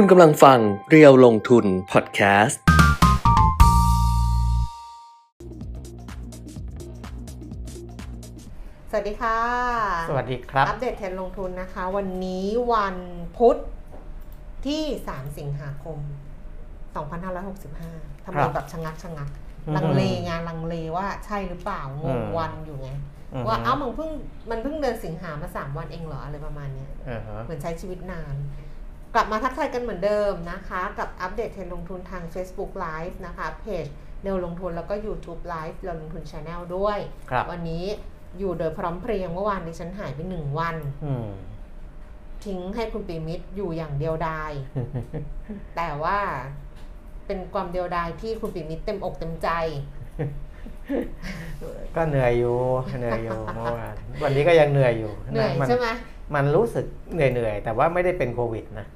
คุณกำลังฟังเรียวลงทุนพอดแคสต์ สวัสดีค่ะ สวัสดีครับ อัปเดตเทรนด์ลงทุนนะคะ วันนี้วันพุธที่ 3 สิงหาคม 2565ทำไมครับแบบชะงักชะงักอืมลังเลงานลังเลว่าใช่หรือเปล่างอืงมวันอยู่ไงอือฮึว่าเอ้ามันเพิ่งมันเพิ่งเดือนสิงหามาสามวันเองเหรออะไรประมาณเนี้ยอ่าฮะเหมือนใช้ชีวิตนาน กลับมาทักทายกันเหมือนเดิมนะคะ กับอัปเดตเทรนด์ลงทุนทาง Facebook Live นะคะเพจเร็วลงทุนแล้วก็ YouTube Live เร็วลงทุน Channel ด้วยครับวันนี้อยู่โดยพร้อมเพรียงเมื่อวานดิฉันหายไปหนึ่งวันอืมทิ้งให้คุณปีมิตรอยู่อย่างเดียวดาย แต่ว่าเป็นความเดียวดายที่คุณปีมิตรเต็มอกเต็มใจ ก็เหนื่อยอยู่เหนื่อยอยู่เมื่อวานวันนี้ก็ยังเหนื่อยอยู่เหนื่อยมัใช่ไหมมันรู้สึกเหนื่อยเหนื่อยๆแต่ว่าไม่ได้เป็นโควิดนะ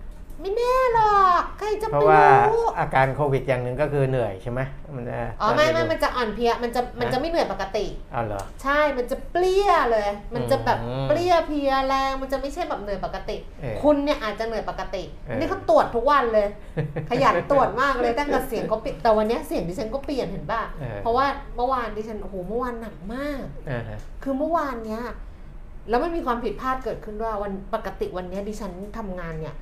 ไม่แน่หรอกใครจะเพไปราะว่ารู้อาการโควิดอย่างหนึ่งก็คือเหนื่อยใช่ไหมมันจะอ๋อไม่ไม่จะมันจะอ่อนเพลียมันจะมันจะไม่เหนื่อยปกติเอาเหรอใช่มันจะเปรี้ยเลย มันจะแบบอืมเปรี้ยเพลียแรงมันจะไม่ใช่แบบเหนื่อยปกติเออคุณเนี่ยอาจจะเหนื่อยปกติเออนี่เขาตรวจทุกวันเลย ขยันตรวจมากเลยตั้งแต่เสียงเขาเปลี่ยนแต่วันเนี้ยเสียงดิฉันก็เปลี่ยนเห็นป่ะเออเพราะว่าเมื่อวานดิฉันโอ้โหเมื่อวานหนักมากอ่าฮะคือเมื่อวานเนี้ยแล้วมันมีความผิดพลาดเกิดขึ้นด้วยวันปกติวันเนี้ยดิฉันทำงานเนี่ย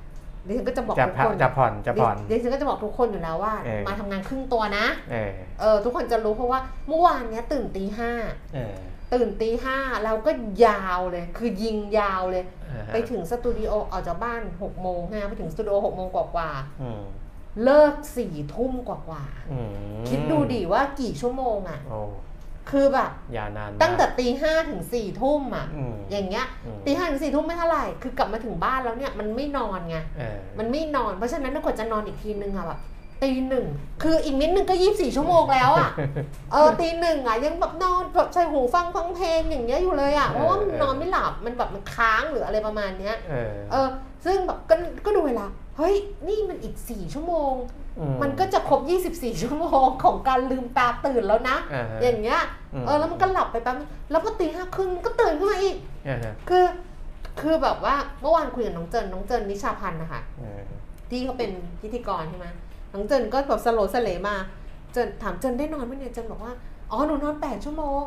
ดิฉันก็จะบอกจะทุกพักคนจะผ่อนจะผ่อนดิดิฉันก็จะบอกทุกคนอยู่แล้วว่าเออมาทำงานครึ่งตัวนะเออเออทุกคนจะรู้เพราะว่าเมื่อวานเนี้ยตื่นตีห้าเออตื่นตีห้าแล้วก็ยาวเลย คือยิงยาวเลยอ่าฮะไปถึงสตูดิโอออกจากบ้านหกโมงฮะไปถึงสตูดิโอหกโมงกว่าอืมๆเลิกสี่ทุ่มกว่าอืมๆคิดดูดิว่ากี่ชั่วโมงอะ่ะโอ้ คือแบบยาวนานมากตั้งแต่ตีห้าถึงสี่ทุ่มอะอืมอย่างเงี้ยอืมตีห้าถึงสี่ทุ่มไม่เท่าไหร่คือกลับมาถึงบ้านแล้วเนี่ยมันไม่นอนไงเออมันไม่นอนเพราะฉะนั้นถ้ากว่าจะนอนอีกทีนึงอะแบบตีหนึ่งคืออีกนิดนึงก็ยี่สี่ชั่วโมงแล้วอะเออตีหนึ่งอะยังแบบนอนแบบใส่หูฟังฟังเพลงอย่างเงี้ยอยู่เลยอะเพราะว่ามันนอนไม่หลับมันแบบมันค้างหรืออะไรประมาณเนี้ยเออเออซึ่งแบบก็ก็ดูเวลาเฮ้ยนี่มันอีกสี่ชั่วโมงอืมันก็จะครบ 24 ชั่วโมงของการลืมตาตื่นแล้วนะอ่าฮะอย่างเงี้ยอืมเออแล้วมันก็หลับไปแป๊บนึงแล้วพอตีห้าครึ่งก็ตื่นขึ้นมาอีกอ่าฮะคือ คือแบบว่าเมื่อวานคุยกับน้องเจินน้องเจินนิชาพันธ์นะคะเออที่เขาเป็นพิธีกรใช่ไหมน้องเจินก็แบบสโลว์สเลมา เจินถามเจินได้นอนไหมเนี่ยเจินบอกว่า อ๋อหนูนอน 8 ชั่วโมง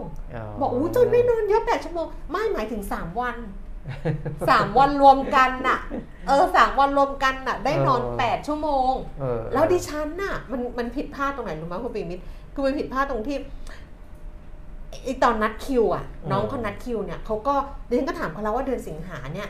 บอกอู้เจินไม่นอนเยอะ 8 ชั่วโมง ไม่หมายถึง 3 วัน 3วันรวมกันน่ะ เออสามวันรวมกันน่ะ ได้นอน8ชั่วโมงเออแล้วดิฉันน่ะ มันมันผิดพลาดตรงไหนรู้ไหมคุณปีมิตรคือมันผิดพลาดตรงที่ไอตอนนัดคิวอะ น้องเขานัดคิวเนี่ยเขาก็ดิฉันก็ถามเขาแล้วว่าเดือนสิงหาเนี่ย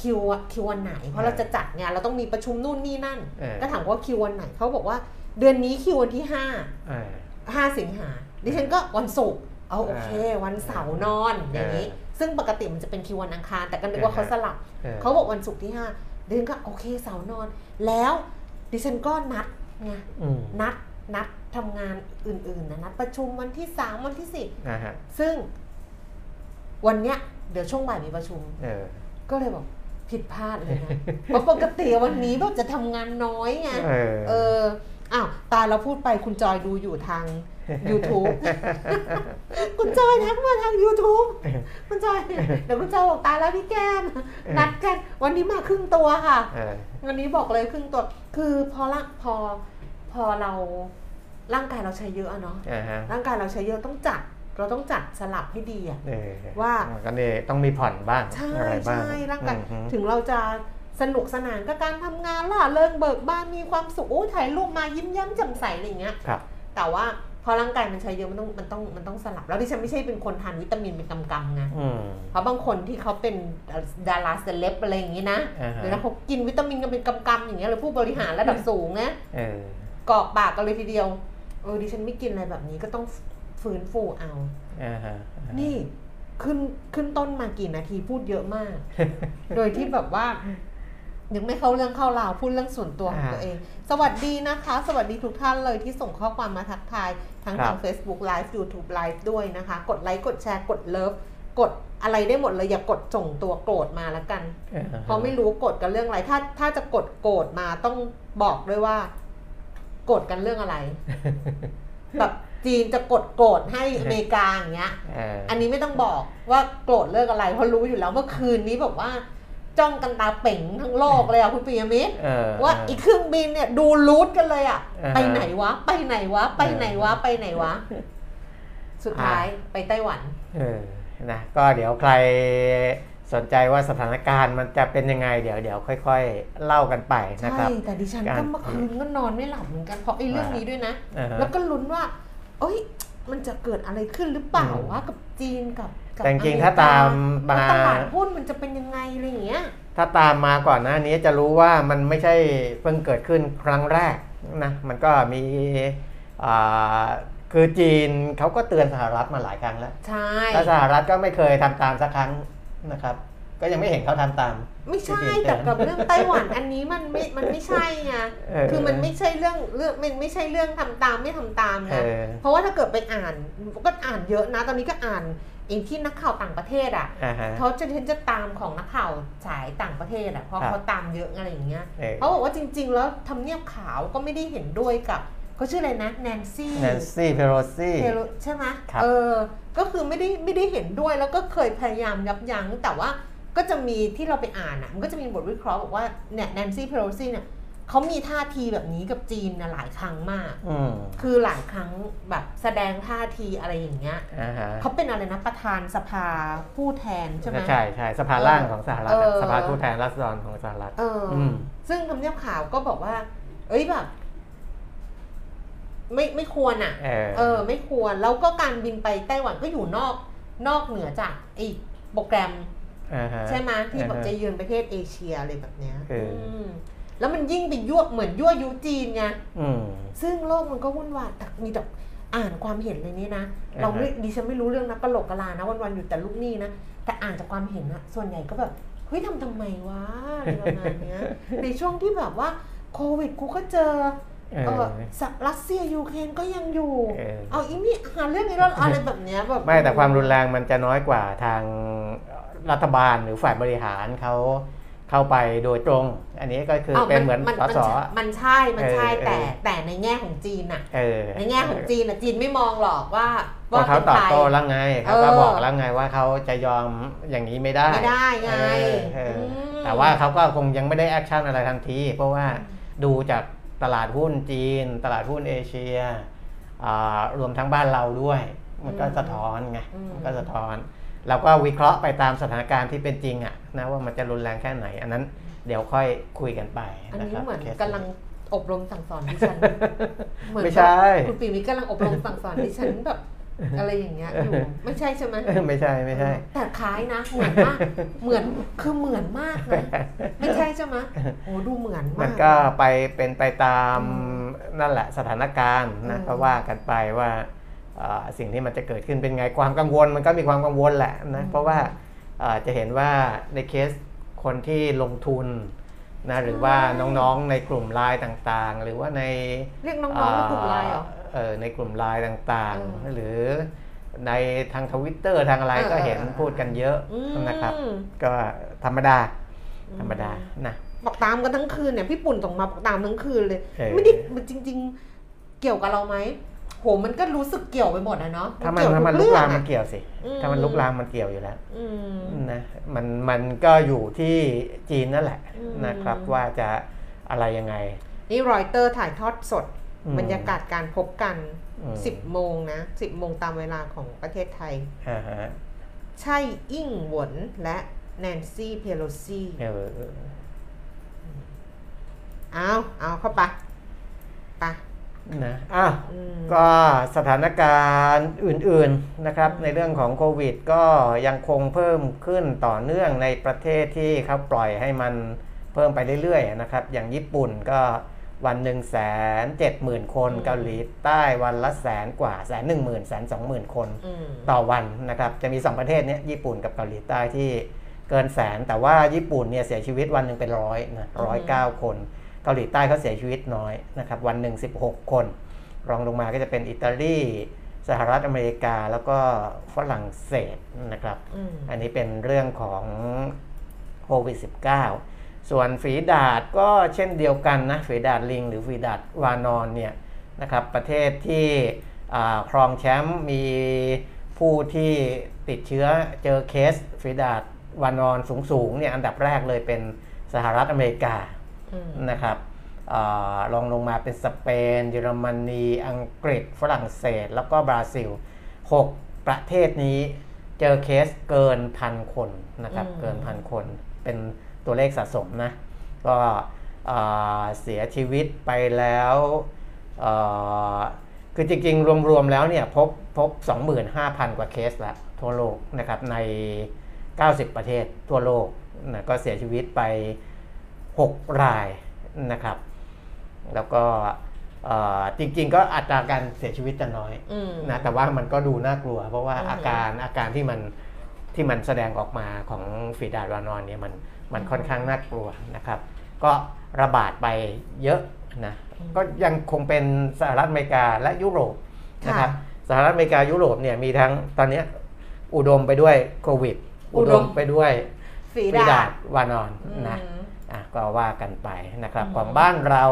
คิวอะคิววันไหน เพราะเราจะจัดงานเราต้องมีประชุมนู่นนี่นั่นเออก็ถามว่าคิววันไหนเขาบอกว่า เดือนนี้คิววันที่ห้าเออห้าสิงหาดิฉันก็วันศุกร์เอาโอเคเออวันเสาร์นอนอย่างนี้เออ ซึ่งปกติมันจะเป็นคิววันอังคาร แต่ก็นึกว่าเขาสลับออเขาบอกวันศุกร์ที่ห้าดิฉันก็โอเคเสาร์นอน แล้วดิฉันก็นัดไงอืมนัดนัดทำงานอื่นๆนะนัดประชุมวันที่สามวันที่สี่อ่าฮะซึ่งวันเนี้ยเดี๋ยวช่วงบ่ายมีประชุมเออก็เลยบอกผิดพลาดเลยนะเพราะปกติวันนี้แบบจะทำงานน้อยไงเออเอออ้าวตายเราพูดไปคุณจอยดูอยู่ทาง YouTube คุณจอยทักมาทาง YouTube คุณจอยเดี๋ยวคุณจอยบอกตายแล้วพี่แก้มนัดกันวันนี้มาครึ่งตัวค่ะเออวันนี้บอกเลยครึ่งตัว คือพอละพอพอเราร่างกายเราใช้เยอะอะเนาะอ่าฮะร่างกายเราใช้เยอะต้องจัดเราต้องจัดสลับให้ดีอะเออว่าก็เนี่ยต้องมีผ่อนบ้างใช่อะไรบ้างใช่ร่างกายอือฮึถึงเราจะสนุกสนานกับการทำงานล่ะเริงเบิกบานมีความสุขโอ้ยถ่ายรูปมายิ้มแย้มแจ่มใสอะไรอย่างเงี้ยครับแต่ว่า พอร่างกายมันใช้เยอะมันต้องมันต้องมันต้องสลับ แล้วดิฉันไม่ใช่เป็นคนทานวิตามินเป็นกำกำๆไงอืมเพราะบางคนที่เขาเป็นดาราเซเลบอะไรอย่างงี้นะอ่าฮะเดี๋ยวนะเขากินวิตามินกันเป็นกำกำๆอย่างเงี้ยหรือผู้บริหารระดับสูงนะเออกรอกปากกันเลยทีเดียวเออดิฉันไม่กินอะไรแบบนี้ก็ต้องฟื้นฟูเอาอ่าฮะนี่ขึ้นขึ้นต้นมากี่นาทีพูดเยอะมาก โดยที่แบบว่า ยังไม่เข้าเรื่องเข้าราวพูดเรื่องส่วนตัวของอ่าตัวเอง สวัสดีนะคะ สวัสดีทุกท่านเลยที่ส่งข้อความมาทักทาย ทั้งครับทาง Facebook Live YouTube Live ด้วยนะคะ กดไลค์กดแชร์กดเลิฟกดอะไรได้หมดเลยอย่ากดส่งตัวโกรธมาแล้วกันอ่าฮะเพราะไม่รู้กดกันเรื่องอะไร ถ้าถ้าจะกดโกรธมาต้องบอกด้วยว่าโกรธกันเรื่องอะไรแบบจีนจะกดโกรธให้อเมริกาอย่างเงี้ยเอออันนี้ไม่ต้องบอกว่าโกรธเรื่องอะไรเพราะรู้อยู่แล้วเมื่อคืนนี้แบบว่า จ้องกันตาเป่งทั้งโลกเลยอะคุณปิยมิตรเออว่าอีกเครื่องบินเนี่ยดูรูทกันเลยอะอ่าฮะไปไหนวะ ไปไหนวะ ไปไหนวะ ไปไหนวะ สุดท้ายไปไต้หวันเออนะก็เดี๋ยวใครสนใจว่าสถานการณ์มันจะเป็นยังไง เดี๋ยวเดี๋ยวค่อย ๆ เล่ากันไปนะใช่ครับแต่ดิฉันการก็เมื่อคืนก็นอนไม่หลับเหมือนกันเพราะไอ้เรื่องนี้ด้วยนะอ่าฮะแล้วก็ลุ้นว่า เอ้ย มันจะเกิดอะไรขึ้นหรือเปล่าอืมวะกับจีนกับกั แต่จริงๆอเมถ้าตามมาแล้วตลาดหุ้นมันจะเป็นยังไงอะไรอย่างเงี้ย ถ้าตามมาก่อนหน้านี้จะรู้ว่ามันไม่ใช่เพิ่งเกิดขึ้นครั้งแรกนะมันก็มีอ่าคือจีนเขาก็เตือนสหรัฐมาหลายครั้งแล้ว ใช่แล้วสหรัฐก็ไม่เคยทำตามสักครั้งนะครับ ก็ยังไม่เห็นเขาทำตาม ไม่ใช่ที่จีนเตืแต่อนกับเรื่องไต้หวันอันนี้มันไม่ มันไม่ใช่ไงเออคือมันไม่ใช่เรื่องเรื่องมันไม่ใช่เรื่องทำตามไม่ทำตามเอนะอเพราะว่าถ้าเกิดไปอ่านก็อ่านเยอะนะ ตอนนี้ก็อ่าน เองที่นักข่าวต่างประเทศอะอ่าฮะเขาจะเห็นจะตามของนักข่าวสายต่างประเทศอะเพราะครับเขาตามเยอะอะไรอย่างเงี้ยเออเขาบอกว่าจริง ๆ แล้วทำเนียบขาวก็ไม่ได้เห็นด้วยกับเขาชื่ออะไรนะแนนซี่แนนซี่เพโรซี่เทโลใช่ไหมครับเออ ก็คือไม่ได้ไม่ได้เห็นด้วยแล้วก็เคยพยายามยับยั้งแต่ว่าก็จะมีที่เราไปอ่านอะมันก็จะมีบทวิเคราะห์บอกว่าเนี่ยแนนซี่เพโลซี่เนี่ย เขามีท่าทีแบบนี้กับจีนนะหลายครั้งมาก อืมคือหลายครั้งแบบแสดงท่าทีอะไรอย่างเงี้ยอ่าฮะเขาเป็นอะไรนะประธานสภาผู้แทนใช่ไหม ใช่ใช่สภาล่างของสหรัฐเออะอสภาผู้แทนราษฎรของสหรัฐ เออออืมซึ่งทำเนียบขาวก็บอกว่า เอ้ยแบบ ไม่ไม่ควรอะ เออ เออ ไม่ควร แล้วก็การบินไปไต้หวันก็อยู่นอกนอกเหนือจากไอ้โปรแกรม อ่าฮะ ใช่ไหมที่แบบอ่าฮะจะเยือนประเทศเอเชียอะไรแบบเนี้ยเอออื ม แล้วมันยิ่งไปยั่วเหมือนยั่วยุจีนไงอืมซึ่งโลกมันก็วุ่นวายแต่มีแต่อ่านความเห็นเลยนี่นะอ่าฮะเราไม่ดิฉันไม่รู้เรื่องนะกะโหลกกะลานะวันๆอยู่แต่ลูกหนี้นะ แต่อ่านจากความเห็นอะส่วนใหญ่ก็แบบเฮ้ยทำทำไมวะอะไรประมาณเนี้ยในช่วงที่แบบว่าโควิดกูก็เจอเอเอออสักรัสเซียยูเครนก็ยังอยู่เออเอาอีนี่หาเรื่องนี้แล้วอะไรแบบเนี้ยแบบไม่แต่ความรุนแรงมันจะน้อยกว่าทางรัฐบาลหรือฝ่ายบริหารเขา เข้าไปโดยตรง อันนี้ก็คือาวเป็นเหมือนมันสมันสมันใช่ มันใช่เออแต่เออแต่ในแง่ของจีนอะเออในแง่ของจีนอะจีนไม่มองหรอกว่าว่าเขาป็นตอบใครโต้แล้วไงเขาก็เออบอกแล้วไงว่าเขาจะยอมอย่างนี้ไม่ได้ไม่ได้ไงเออเอออมแต่ว่าเขาก็คงยังไม่ได้ action อะไรทันที เพราะว่าดูจากตลาดหุ้นจีน ตลาดหุ้นเอเชียอ่ารวมทั้งบ้านเราด้วย มันก็สะท้อนไงอืมมันก็สะท้อน เราก็วิเคราะห์ไปตามสถานการณ์ที่เป็นจริงอะนะว่ามันจะรุนแรงแค่ไหน อันนั้นเดี๋ยวค่อยคุยกันไปอันนะนี้ครับเหมือนคสกำลังอบรมสั่งสอนดิฉันเหมือนไม่ใช่แบบคุณปีมิตรกำลังอบรมสั่งสอนดิฉันแบบอะไรอย่างเงี้ยอยู่ไม่ใช่ใช่ไหมเออไม่ใช่ไม่ใช่ แต่คล้ายนะเหมือนมากเหมือนคือเหมือนมากนะไม่ใช่ใช่ไหมโอ้ดูเหมือนมากมันก็ไปเป็นไปตามนั่นแหละสถานการณ์นะอืมก็ว่ากันไปว่าเอ่อ สิ่งที่มันจะเกิดขึ้นเป็นไงความกังวลมันก็มีความกังวลแหละนะเพราะว่าเอ่อจะเห็นว่าในเคสคนที่ลงทุนนะหรือว่าน้องๆในกลุ่มไลน์ต่างๆ หรือว่าในเรียกน้องๆในกลุ่มไลน์เหรอเออในกลุ่มไลน์ต่างเออๆหรือในทางทวิตเตอร์ทางอะไรเออก็เห็นเออพูดกันเยอะอืมนะครับ ก็ธรรมดาธรรมดานะบอกตามกันทั้งคืนเนี่ยพี่ปุ่นส่งมาบอกตามทั้งคืนเลยเออไม่ได้มันจริง ๆ เกี่ยวกับเราไหม โหมันก็รู้สึกเกี่ยวไปหมดอะเนาะถ้ามันเกี่ยวถ้ามันทุลุกเรื่ลาอมงมันอะเกี่ยวสิอืมถ้ามันลุกลามมันเกี่ยวอยู่แล้วอืมนะมันมันก็อยู่ที่จีนนั่นแหละอืมนะครับ ว่าจะอะไรยังไง นี่รอยเตอร์ถ่ายทอดสดอืมบรรยากาศการพบกันอืม10 โมงนะ 10 โมงตามเวลาของประเทศไทยอ่าฮะใช่อิ่งหวนและแนนซี่เพโลซี่เออเอาเอาเข้าไปไป นะอะอืมก็สถานการณ์อื่นๆนะครับ ในเรื่องของโควิด ก็ยังคงเพิ่มขึ้นต่อเนื่องในประเทศที่เขาปล่อยให้มันเพิ่มไปเรื่อยๆนะครับ อย่างญี่ปุ่นก็วันหนึ่งแสนเจ็ดหมื่นคน เกาหลีใต้วันละแสนกว่าแสนหนึ่งหมื่นแสนสองหมื่นคนอืมต่อวันนะครับ จะมี2ประเทศเนี้ยญี่ปุ่นกับเกาหลีใต้ที่เกินแสน แต่ว่าญี่ปุ่นเนี่ยเสียชีวิตวันหนึ่งเป็นร้อยนะร้อยเก้าคน เกาหลีใต้เขาเสียชีวิตน้อยนะครับวันหนึ่ง16 คน รองลงมาก็จะเป็นอิตาลีสหรัฐอเมริกาแล้วก็ฝรั่งเศสนะครับอืมอันนี้เป็นเรื่องของโควิด -19 ส่วนฝีดาดก็เช่นเดียวกันนะฝีดาดลิง หรือฝีดาดวานอนเนี่ยนะครับประเทศที่อ่าครองแชมป์มีผู้ที่ติดเชื้อเจอเคสฝีดาดวานอนสูงๆเนี่ยอันดับแรกเลยเป็นสหรัฐอเมริกาอืม นะครับอาลองลงมาเป็นสเปน เยอรมนี อังกฤษ ฝรั่งเศส แล้วก็บราซิล 6 ประเทศนี้เจอเคสเกินพันคนนะครับอืมเกินพันคนเป็นตัวเลขสะสมนะ ก็อ่าเสียชีวิตไปแล้วอ่าคือจริงๆ รวมๆ แล้วเนี่ยพบพบ 25,000 กว่าเคสแล้วทั่วโลกนะครับใน 90 ประเทศทั่วโลกนะก็เสียชีวิตไป 6 รายนะครับ แล้วก็เอ่อจริงๆ ก็อัตราการเสียชีวิตจะน้อยอืมนะแต่ว่ามันก็ดูน่ากลัว เพราะว่าอือฮึอาการอาการที่มันที่มันแสดงออกมาของฝีดาดวานอนเนี่ยมันมันค่อนข้างน่ากลัวนะครับ ก็ระบาดไปเยอะนะก็ยังคงเป็นสหรัฐอเมริกาและยุโรปนะครับสหรัฐอเมริกายุโรปเนี่ยมีทั้งตอนเนี้ยอุดมไปด้วยโควิด อุดมไปด้วยฝีฝีดาดาดดวานอนอืมนะอะ ก็ว่ากันไปนะครับอืมของบ้านเรา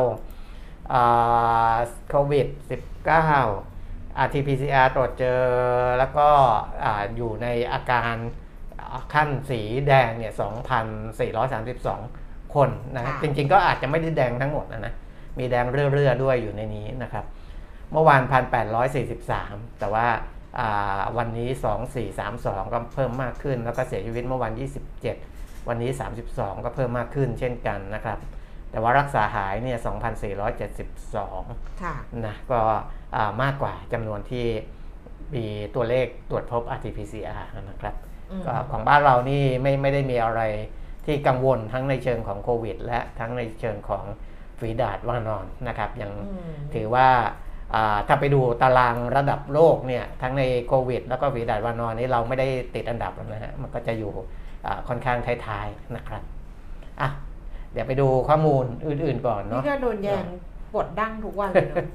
โควิด -19 RT-PCR ตรวจเจอแล้วก็อ่าอยู่ในอาการอ่าขั้นสีแดงเนี่ย2,432 คนนะค่ะจริงๆก็อาจจะไม่ได้แดงทั้งหมดนะนะมีแดงเรื่อๆด้วยอยู่ในนี้นะครับ เมื่อวาน 1,843 แต่ว่าอ่าวันนี้ 2432 ก็เพิ่มมากขึ้นแล้วก็เสียชีวิตเมื่อวัน 27 วันนี้ 32 ก็เพิ่มมากขึ้นเช่นกันนะครับ แต่ว่ารักษาหายเนี่ย 2,472ค่ะนะ ก็อ่ามากกว่าจำนวนที่มีตัวเลขตรวจพบ RT-PCR นะครับอืมก็ของบ้านเรานี่ไม่ไม่ได้มีอะไรที่กังวลทั้งในเชิงของโควิด และทั้งในเชิงของฝีดาดว่านอนนะครับ ยังอืมถือว่าอ่าถ้าไปดูตารางระดับโลกเนี่ยทั้งในโควิด แล้วก็ฝีดาดวานอนนี่เราไม่ได้ติดอันดับนะฮะมันก็จะอยู่อ่า ค่อนข้างท้ายๆนะครับอะเดี๋ยวไปดูข้อมูลอื่นๆก่อนนี่เนาะก็โดนแยงปวดดั้งทุกวันเลยเนอะ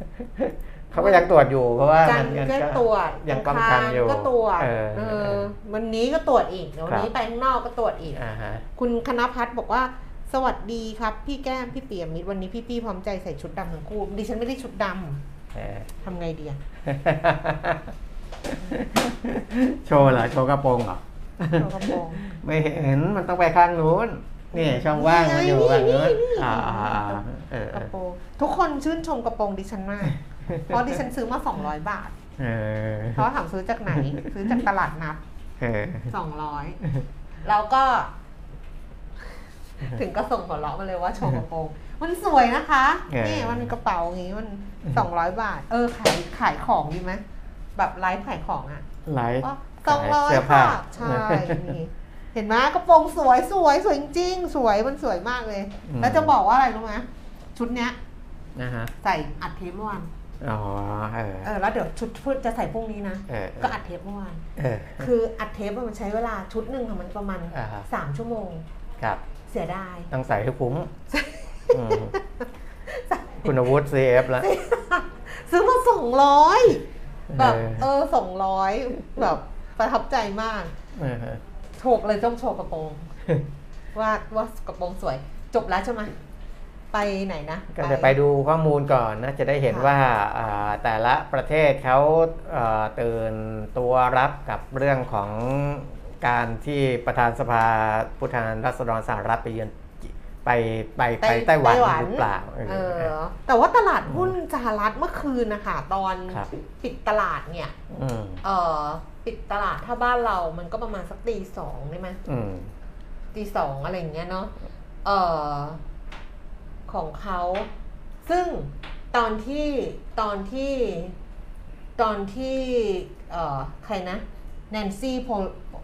เขาก็ยังตรวจอยู่เพราะว่าจัมันนทร์มันก็ก็ตรวจยังป้องกันอยู่ก็ตรวจเออเอเอออวันนี้ก็ตรวจอีกเดี๋ยววันนี้ครับไปข้างนอกก็ตรวจอีกอ่าฮะคุณคณพัฒน์บอกว่าสวัสดีครับ พี่แก้มพี่เปียมิตรวันนี้พี่ๆพร้อมใจใส่ชุดดำทั้งคู่ดิฉันไม่ได้ชุดดำเออทำไงดีอะโชว์เหรอโชว์กระโปรงเหรอ เอากระโปรงไม่เห็นมันต้องไปข้างนู้นนี่ช่องว่างมันอยู่ฝั่งนู้นนี่อ่านี่เออกระโปรงทุกคนชื่นชมกระโปรงดิฉันมาก เพราะดิฉันซื้อมา200บาทเออเพราะถามซื้อจากไหน ซื้อจากตลาดนัดเออสองร้อยแล้วก็ ถึงก็ส่งหัวเราะมาเลยว่าโชว์กระโปรงมันสวยนะคะ นี่มันกระเป๋าอย่างงี้มันสองร้อยบาท เออขายขายของดีไหมแบบไลฟ์ขายของอะไลฟ์ก็ สองร้อยเสื้อผ้าค่ะใช่นี่เห็นไหมกระโปรงสวยสวยสวยจริงๆสวยมันสวยมากเลย แล้วจะบอกว่าอะไรรู้ไหมชุดเนี้ยนะฮะใส่อัดเทปเมื่อวานอ๋อเออเออแล้วเดี๋ยวชุดชุดจะใส่พรุ่งนี้นะเออก็อัดเทปเมื่อวานเออคืออัดเทปมันใช้เวลาชุดหนึ่งค่ะมันประมาณอ่าฮะสามชั่วโมงครับเสียดายต้องใส่ให้คุ้มอืมคุณวุฒิ CF แล้วซื้อมาสองร้อยแบบเออเออสองร้อยแบบ ประทับใจมากเออโชกเลยต้องโชว์กระโปรง ว่าว่ากระโปรงสวย จบแล้วใช่ไหมไปไหนนะก็จะไปดูข้อมูลก่อนนะจะได้เห็นค่ะว่าอ่าแต่ละประเทศเขาเอ่อตื่นตัวรับกับเรื่องของการที่ประธานสภาผู้แทนรัษฎรสหรัฐไปเยือน ไปไปไปไต้หวันหรือเปล่าเออเออแต่ว่าตลาดหุ้นสหรัฐเมื่อคืนนะคะตอนครับปิดตลาดเนี่ยอืมเออปิดตลาดถ้าบ้านเรามันก็ประมาณสักตีสองได้ไหมอืมตีสองอะไรอย่างเงี้ยเนาะเออของเขา ซึ่งตอนที่ตอนที่ตอนที่ เอ่อใครนะแนนซี่โพ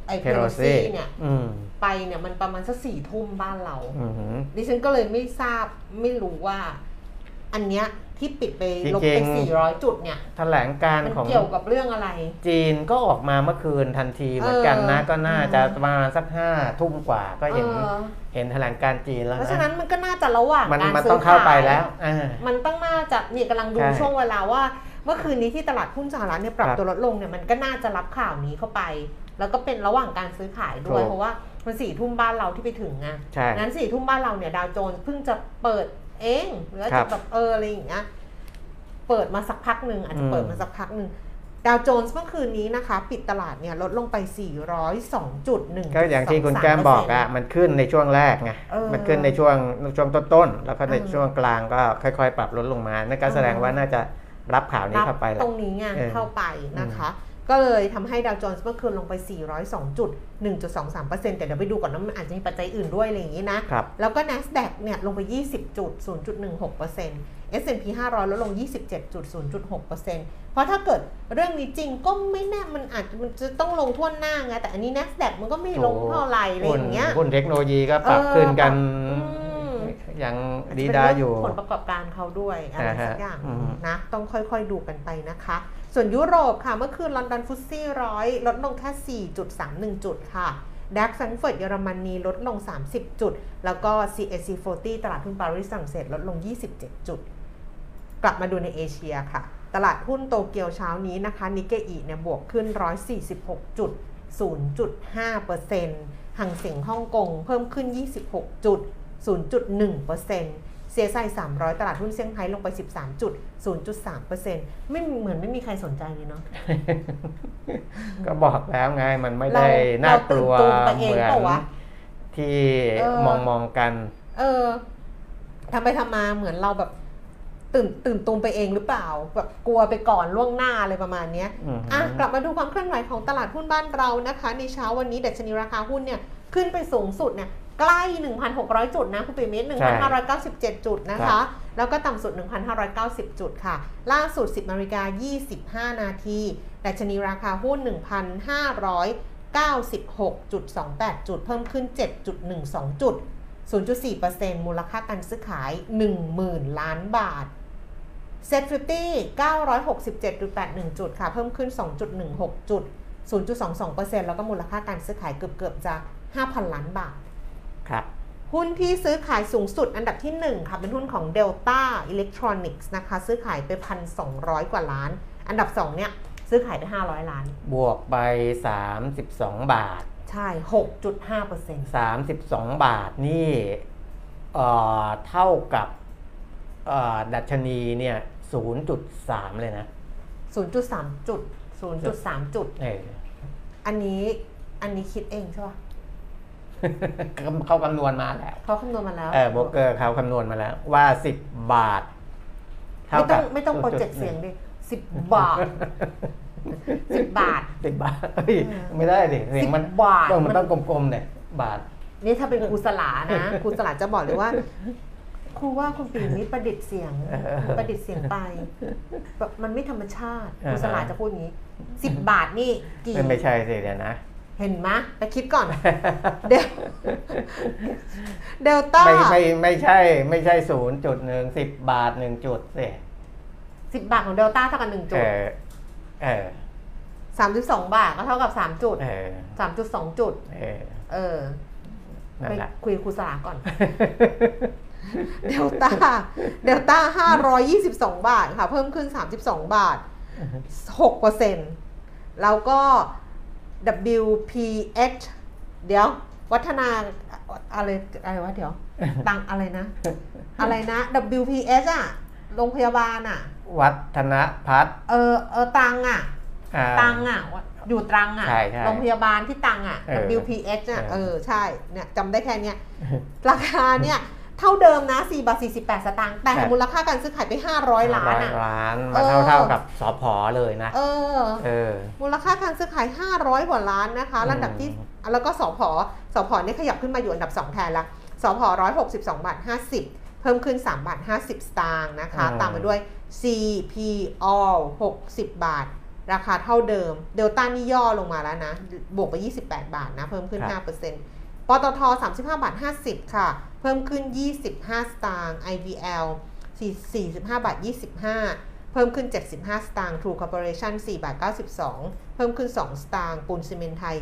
ไอเพโล Pelosi ซี่เนี่ยอืมไปเนี่ยมันประมาณสักสี่ทุ่มบ้านเราอืมดิฉันก็เลยไม่ทราบไม่รู้ว่า อันเนี้ยที่ปิดไปลบจริไปงๆ สี่ร้อยจุดเนี่ย แถลงการมันของ เกี่ยวกับเรื่องอะไร จีนก็ออกมาเมื่อคืนทันทีเหมือนกันนะ เออ ก็น่าจะประมาณสักห้าทุ่มกว่าก็เห็นเออเห็นแถลงการจีนแล้วเพราะฉะนะนั้นมันก็น่าจะระหว่างมันการมันซื้ต้องเข้าไปขยแล้วอ่า มันต้องน่าจะเนี่ยกำลังดูใช่ช่วงเวลาว่า เมื่อคืนนี้ที่ตลาดหุ้นสหรัฐเนี่ยปรับครับ ตัวลดลงเนี่ยมันก็น่าจะรับข่าวนี้เข้าไป แล้วก็เป็นระหว่างการซื้อขายด้วยถูกเพราะว่ามันสี่ทุ่มบ้านเราที่ไปถึงไงใช่นั้นสี่ทุ่มบ้านเราเนี่ยดาวโจนส์เพิ่งจะเปิดเองหรืออาจครัจะบแบบเอออะไรอย่างเงี้ยเปิดมาสักพักหนึ่งอาจจะอืมเปิดมาสักพักหนึ่งดาวโจนส์เมื่อคืนนี้นะคะ ปิดตลาดเนี่ยลดลงไป 402จุดหนึ่งก็อย่างที่คุณแก้มบอกอะมันขึ้นในช่วงแรกไงเออมันขึ้นในช่วงช่วงต้นๆ แล้วก็ในเออช่วงกลางก็ค่อยๆ ปรับลดลงมา นั่นก็แสดงว่าน่าจะรับข่าวนี้เข้าไปแหตละรงนี้ไงเออเข้าไปนะคะ ก็เลยทำให้ดาวโจนส์เมื่อคืนลงไป 402 จุด 1.23%แต่เดี๋ยวไปดูก่อนนะมันอาจจะมีปัจจัยอื่นด้วยอะไรอย่างนี้นะ ครับแล้วก็ NASDAQ เนี่ยลงไป 20 จุด 0.16% S&P 500 ลดลง 27.0.6%เพราะถ้าเกิดเรื่องนี้จริงก็ไม่แน่มันอาจจะมันจะต้องลงทั่วหน้าไงแต่อันนี้ NASDAQ มันก็ไม่ลงเท่าไหร่อะไรอย่างเงี้ย หุ้นเทคโนโลยีก็ปรับเออขึ้นกันอืมยังอาจจะดีเป็นดาเรื่องอยู่ ผลประกอบการเขาด้วยอะไรสักอย่างอ่าฮะอืม นะ ต้องค่อยๆดูกันไปนะคะ ส่วนยุโรปค่ะเมื่อคืนลอนดอน FTSE ร้อยลดลงแค่ 4.31 จุดค่ะ DAX แฟรงก์เฟิร์ตเยอรมนีลดลง 30 จุด แล้วก็ CAC 40 ตลาดหุ้นปารีสฝรั่งเศสลดลง 27 จุด กลับมาดูในเอเชียค่ะ ตลาดหุ้นโตเกียวเช้านี้นะคะนิกเกอีเนี่ยบวกขึ้น 146 จุด 0.5%ฮั่งเส็งฮ่องกงเพิ่มขึ้น 26 จุด 0.1% เซียไซ300 ตลาดหุ้นเซี่ยงไฮ้ลงไป 13จุด0.3%ไม่เหมือนไม่มีใครสนใจเลยเนาะ ก็บอกแล้วไงมันไม่เราได้น่ากลัวเราตื่นตูมไปเองเหมือนเปล่าวะที่เออมองมองกัน เออทำไปทำมาเหมือนเราแบบตื่นตื่นตูมไปเองหรือเปล่า แบบกลัวไปก่อนล่วงหน้าอะไรประมาณเนี้ยอือฮึอะกลับมาดูความเคลื่อนไหวของตลาดหุ้นบ้านเรานะคะ ในเช้าวันนี้ดัชนีราคาหุ้นเนี่ยขึ้นไปสูงสุดเนี่ย ใกล้ 1,600 จุดนะคุณปิยมิตร1,597 จุดนะคะ แล้วก็ต่ำสุด 1,590 จุดค่ะ ล่าสุด 10นาฬิกา25 นาทีดัชนีราคาหุ้น 1,596.28 จุด เพิ่มขึ้น 7.12 จุด 0.4%มูลค่าการซื้อขาย 10,000 ล้านบาท SET fifty 967.81 จุดค่ะ เพิ่มขึ้น 2.16 จุด 0.22%แล้วก็มูลค่าการซื้อขายเกือบๆจะ 5,000 ล้านบาท ครับหุ้นที่ซื้อขายสูงสุดอันดับที่ 1 ค่ะ เป็นหุ้นของ Delta Electronics นะคะ ซื้อขายไป 1,200 กว่าล้าน อันดับ 2 เนี่ย ซื้อขายไป 500 ล้าน บวกไป 32 บาท ใช่ 6.5% 32 บาทนี่เอ่อเท่ากับเอ่อดัชนีเนี่ย 0.3 เลยนะ 0.3 จุด 0.3 จุด เอออันนี้ อันนี้คิดเองใช่ปะ เขาคำนวณมาแล้วเขาคำนวณมาแล้วเออโบรกเกอร์เขาคำนวณมาแล้ว ว่า10บาทเท่าไม่ต้กัอบงไม่ต้องโปรเจกต์เสียงดิสิบบาทสิบบาทสิบบาทเฮ้ยไม่ได้ดิเสียงมันสิบบาทต้องมันต้องกลมๆเนี่ยบาท นี่ถ้าเป็นครูสลานะครูสลาจะบอกเลยว่าครูว่าคุณปีนี้ประดิษฐ์เสียงเออประดิษฐ์เสียงไปแบบมันไม่ธรรมชาติเออครูสลาจะพูดอย่างนี้สิบบาทนี่กี่ไม่ไม่ใช่สิเดี๋ยวนะ เห็นไหมยไปคิดก่อน เดลเดลต้าไม่ไม่ไม่ใช่ ไม่ใช่ศูนย์จุดหนึ่งสิบบาทหนึ่งจุดสิสิบบาทของเดลต้าเท่ากับหนึ่งเอจุดอเออสามจุดสองบาทก็เท่ากับสามจุดเออสามจุดสองจุด เออเออนั่ไปนแหละคุยกับครูสลาก่อน เดลต้า เดลต้าห้าร้อยยี่สิบสองบาทค่ะ เพิ่มขึ้นสามสิบสองบาทหกเปอร์เซ็นต์แล้วก็ WPH เดี๋ยว วัฒนาอะไรอะไรวะเดี๋ยว ตังอะไรนะ อะไรนะ WPH อะโรงพยาบาลอะวัฒนพัฒน์เออเออตังอะอ่าตังอะอยู่ตรังอะใช่ใช่โรงพยาบาลที่ตังอะเออ WPH อะเออเออใช่เนี่ยจำได้แค่เนี้ยราคาเนี่ยเท่าเดิมนะ4บาท48 สตางค์แต่ครับมูลค่าการซื้อขายไป 500 ล้านร้อยอะล้านเอมาอเท่าเท่ากับสอพอเลยนะ เออเออ มูลค่าการซื้อขาย 500 กว่าล้านนะคะอืมลำดับที่แล้วก็สพสพเนี่ยขยับขึ้นมาอยู่อันดับ 2 แทนละสพ162 บาท 50 เพิ่มขึ้น3บาท50 สตางค์นะคะ ตามมาด้วย CPO 60 บาท ราคาเท่าเดิม เดลต้านี่ย่อลงมาแล้วนะ บวกไป 28 บาทนะ เพิ่มขึ้นครับ5% ปตท 35บาท50 ค่ะ เพิ่มขึ้น 25 สตางค์ IVL 45บาท25 เพิ่มขึ้น 75 สตางค์ True Corporation 4บาท92 เพิ่มขึ้น 2 สตางค์ ปูนซีเมนไทย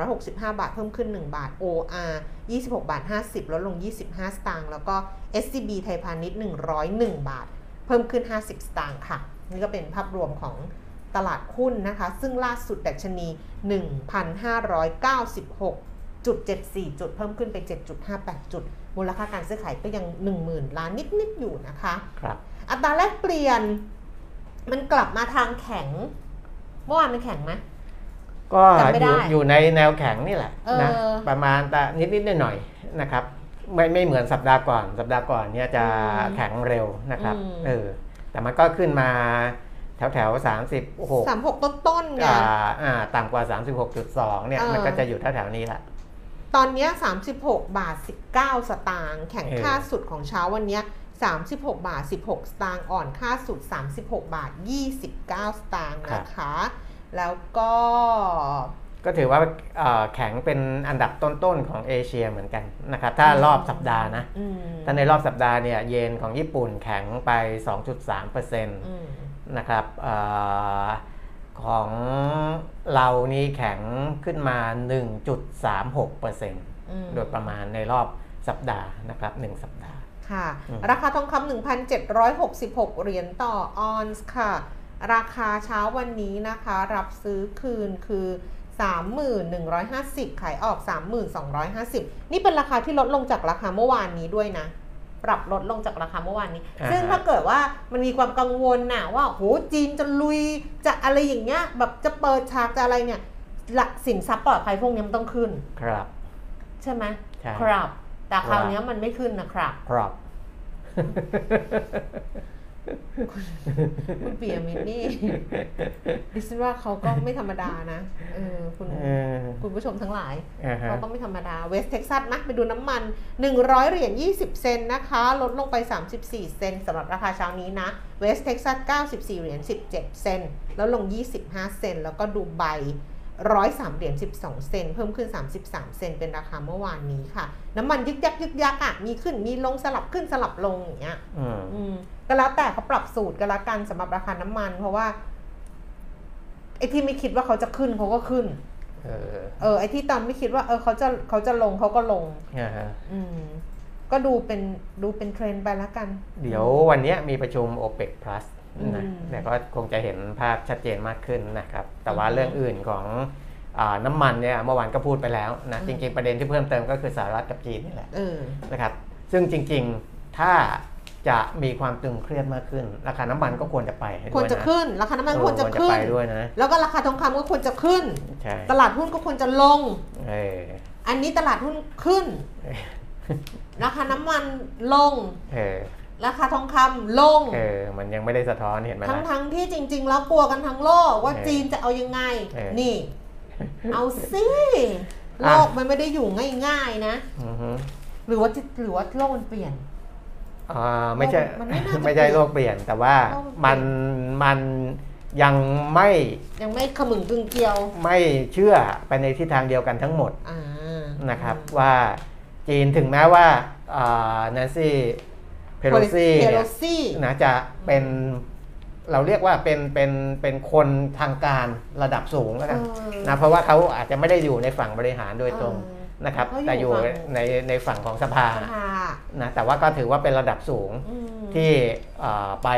365 บาท เพิ่มขึ้น 1 บาท OR 26บาท50 ลดลง 25 สตางค์ แล้วก็ SCB ไทยพาณิชย์ 101 บาท เพิ่มขึ้น 50 สตางค์ค่ะ นี่ก็เป็นภาพรวมของตลาดหุ้นนะคะ ซึ่งล่าสุดดัชนี 1,596 จุดเพิ่มขึ้นไป 7.58 จุด มูลค่าการซื้อขายก็ยัง 10,000 ล้านนิด ๆ อยู่นะคะครับอัตราแลกเปลี่ยนมันกลับมาทางแข็ง เมื่อวานมันแข็งไหมก็จำไม่อได้ยู่อยู่ในแนวแข็งนี่แหละเออนะประมาณแต่นิดนิดหน่อยหน่อย ๆ นะครับ ไม่ไม่เหมือนสัปดาห์ก่อน สัปดาห์ก่อนเนี่ยจะแข็งเร็วนะครับเออแต่มันก็ขึ้นมาแถวแถวสามสิบหกสามหกต้นๆไงอ่าอ่าต่ำกว่า36.2เนี่ยเออมันก็จะอยู่แถวๆนี้แหละ ตอนเนี้ย36 บาท 19 สตางค์แข่งเออค่าสุดของเช้าวันเนี้ย36 บาท 16 สตางค์อ่อนค่าสุด 36 บาท 29 สตางค์นะคะ แล้วก็ก็ถือว่าเอ่อแข็งเป็นอันดับต้นๆของเอเชียเหมือนกันนะครับ ถ้ารอบสัปดาห์นะอืมถ้าในรอบสัปดาห์เนี่ยเยนของญี่ปุ่นแข็งไป 2.3%อืมนะครับเออ ของเรานี่แข็งขึ้นมา 1.36%อืมโดยประมาณในรอบสัปดาห์นะครับ 1 สัปดาห์ ค่ะอืมราคาทองคำ1,766 เหรียญต่อออนซ์ค่ะ ราคาเช้าวันนี้นะคะ รับซื้อคืนคือ 31,150 ขายออก 32,250 นี่เป็นราคาที่ลดลงจากราคาเมื่อวานนี้ด้วยนะ ปรับลดลงจากราคาเมื่อวานนี้อ่าฮะซึ่งถ้าเกิดว่ามันมีความกังวลน่ะว่าโหจีนจะลุยจะอะไรอย่างเงี้ยแบบจะเปิดฉากจะอะไรเนี่ยหลักสินทรัพย์ปลอดภัยพวกนี้มันต้องขึ้น ครับ ใช่ไหมใช่ครับ แต่คราวครับเนี้ยมันไม่ขึ้นนะครับ ครับ คุณปิยมิตรนี่ดิฉันว่าเขาก็ไม่ธรรมดานะเออคุณเออคุณผู้ชมทั้งหลายอ่าฮะเขาก็ไม่ธรรมดา West Texas นะไปดูน้ำมัน 100 เหรียญ 20 เซนต์นะคะ ลดลงไป 34 เซนต์สำหรับราคาเช้านี้นะ West Texas 94 เหรียญ 17 เซนต์แล้วลง 25 เซนต์แล้วก็ดูไบ103เหรียญ12เซนต์เพิ่มขึ้น33เซนต์เป็นราคาเมื่อวานนี้ค่ะ น้ำมันยึกยักยึกยักอะมีขึ้นมีลงสลับขึ้นสลับลงอย่างเงี้ยอืมอืม ก็แล้วแต่เขาปรับสูตรก็แล้วกันสำหรับราคาน้ำมัน เพราะว่าไอ้ที่ไม่คิดว่าเขาจะขึ้นเขาก็ขึ้น เออ เออ ไอ้ที่ตอนไม่คิดว่า เออเขาจะเขาจะลงเขาก็ลงอ่าฮะอืมก็ดูเป็นดูเป็นเทรนด์ไปแล้วกัน เดี๋ยววันเนี้ยมีประชุม OPEC Plus นะอืมแต่ก็คงจะเห็นภาพชัดเจนมากขึ้นนะครับ แต่ว่าอือฮึเรื่องอื่นของอาน้ำมันเนี่ยเมื่อวานก็พูดไปแล้วนะอืมจริง ๆ ประเด็นที่เพิ่มเติมก็คือสหรัฐกับจีนนี่แหละเออนะครับ ซึ่งจริง ๆ ถ้า จะมีความตึงเครียดมากขึ้น ราคาน้ำมันก็ควรจะไปด้วยนควรจะขึ้น ราคาน้ำมันเออควรจะขึ้นไปด้วยนะแล้วก็ราคาทองคำก็ควรจะขึ้นใช่ตลาดหุ้นก็ควรจะลงเอออันนี้ตลาดหุ้นขึ้นเออราคาน้ำมันลงเออราคาทองคำลงเออมันยังไม่ได้สะท้อนเห็นไหมทั้งล่ะทั้งที่จริง ๆ แล้วกลัวกันทั้งโลกว่าเออจีนจะเอายังไงเออนี่ เอาสิโลกมันไม่ได้อยู่ง่าย ๆ นะอือฮึหรือว่าจะหรือว่าโลกมันเปลี่ยนอ่า ไม่ใช่มันไม่น่าจะไม่ใช่โลกเปลี่ยนแต่ว่าโลกมันเปลี่ยนมันมันยังไม่ยังไม่ขมึงกึ่งเกลียว ไม่เชื่อไปในทิศทางเดียวกันทั้งหมดอ่านะครับว่าจีนถึงแม้ว่าแนนซี่เพโลซีเพโลเนี่ยซี่นะจะเป็นเราเรียกว่าเป็นเป็นเป็นคนทางการระดับสูงแล้วกันนะเพราะว่าเขาอาจจะไม่ได้อยู่ในฝั่งบริหารโดยตรง นะครับแต่อยู่ในในฝั่งของสภาสภานะแต่ว่าก็ถือว่าเป็นระดับสูงอืมที่เอ่อไป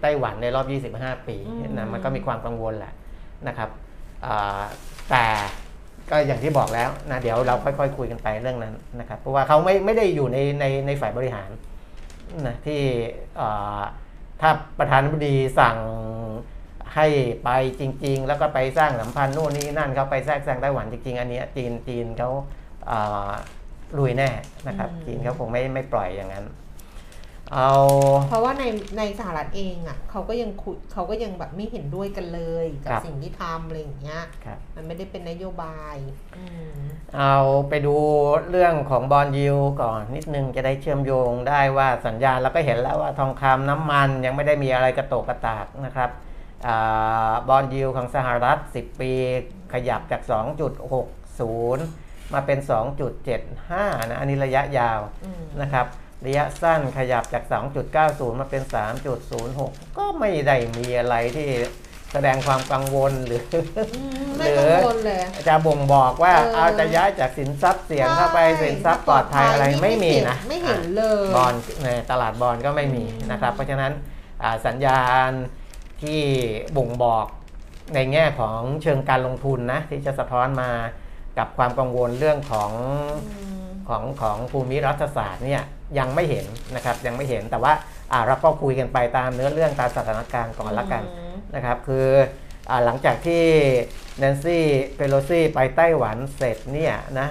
ไต้หวันในรอบ 25 ปีอืมนะมันก็มีความกังวลแหละนะครับเอ่อแต่ก็อย่างที่บอกแล้วนะเดี๋ยวเราค่อยๆคุยกันไปเรื่องนั้นนะครับเพราะว่าเขาไม่ไม่ได้อยู่ในในในฝ่ายบริหารนะที่เอ่อถ้าประธานาธิบดีสั่งให้ไปจริง ๆ แล้วก็ไปสร้างสัมพันธ์โน่นนี่นั่นเขาไปแทรกแซงไต้หวันจริงๆ อันเนี้ยจีนจีนเขา เอ่อลุยแน่นะครับอืมจีนเขาคงไม่ไม่ปล่อยอย่างนั้น เอาเพราะว่าในในสหรัฐเองอะเขาก็ยังคุยเขาก็ยังแบบไม่เห็นด้วยกันเลยกับครับสิ่งที่ทำอะไรอย่างเงี้ยครับมันไม่ได้เป็นนโยบายอืมเอาไปดูเรื่องของบอลยิวก่อนนิดนึงจะได้เชื่อมโยงได้ว่าสัญญาณเราก็เห็นแล้วว่าทองคำน้ำมันยังไม่ได้มีอะไรกระโตกกระตากนะครับอาบอลยิวของสหรัฐ 10 ปีขยับจาก 2.60 มาเป็น 2.75 นะ อันนี้ระยะยาวอืมนะครับ ระยะสั้นขยับจาก 2.90 มาเป็น 3.06 ก็ไม่ได้มีอะไรที่แสดงความกังวลหรืออืมไม่กังวลเลยจะบ่งบอกว่าเออเอาจะย้ายจากสินทรัพย์เสี่ยงเข้าไปใช่สินทรัพย์ปลอดภัยอะไรไม่มีนะไม่เห็นเลยบอลในตลาดบอลก็ไม่มีอืมนะครับ เพราะฉะนั้นอ่าสัญญาณที่บ่งบอกในแง่ของเชิงการลงทุนนะที่จะสะท้อนมา กับความกังวลเรื่องของอืมของของภูมิรัฐศาสตร์เนี่ยยังไม่เห็นนะครับยังไม่เห็นแต่ว่าอ่าเราก็คุยกันไปตามเนื้อเรื่องตามสถานการณ์ก่อนละกันอืมนะครับคือหลังจากที่แนนซี่เปโลซี่ไปไต้หวันเสร็จเนี่ยนะ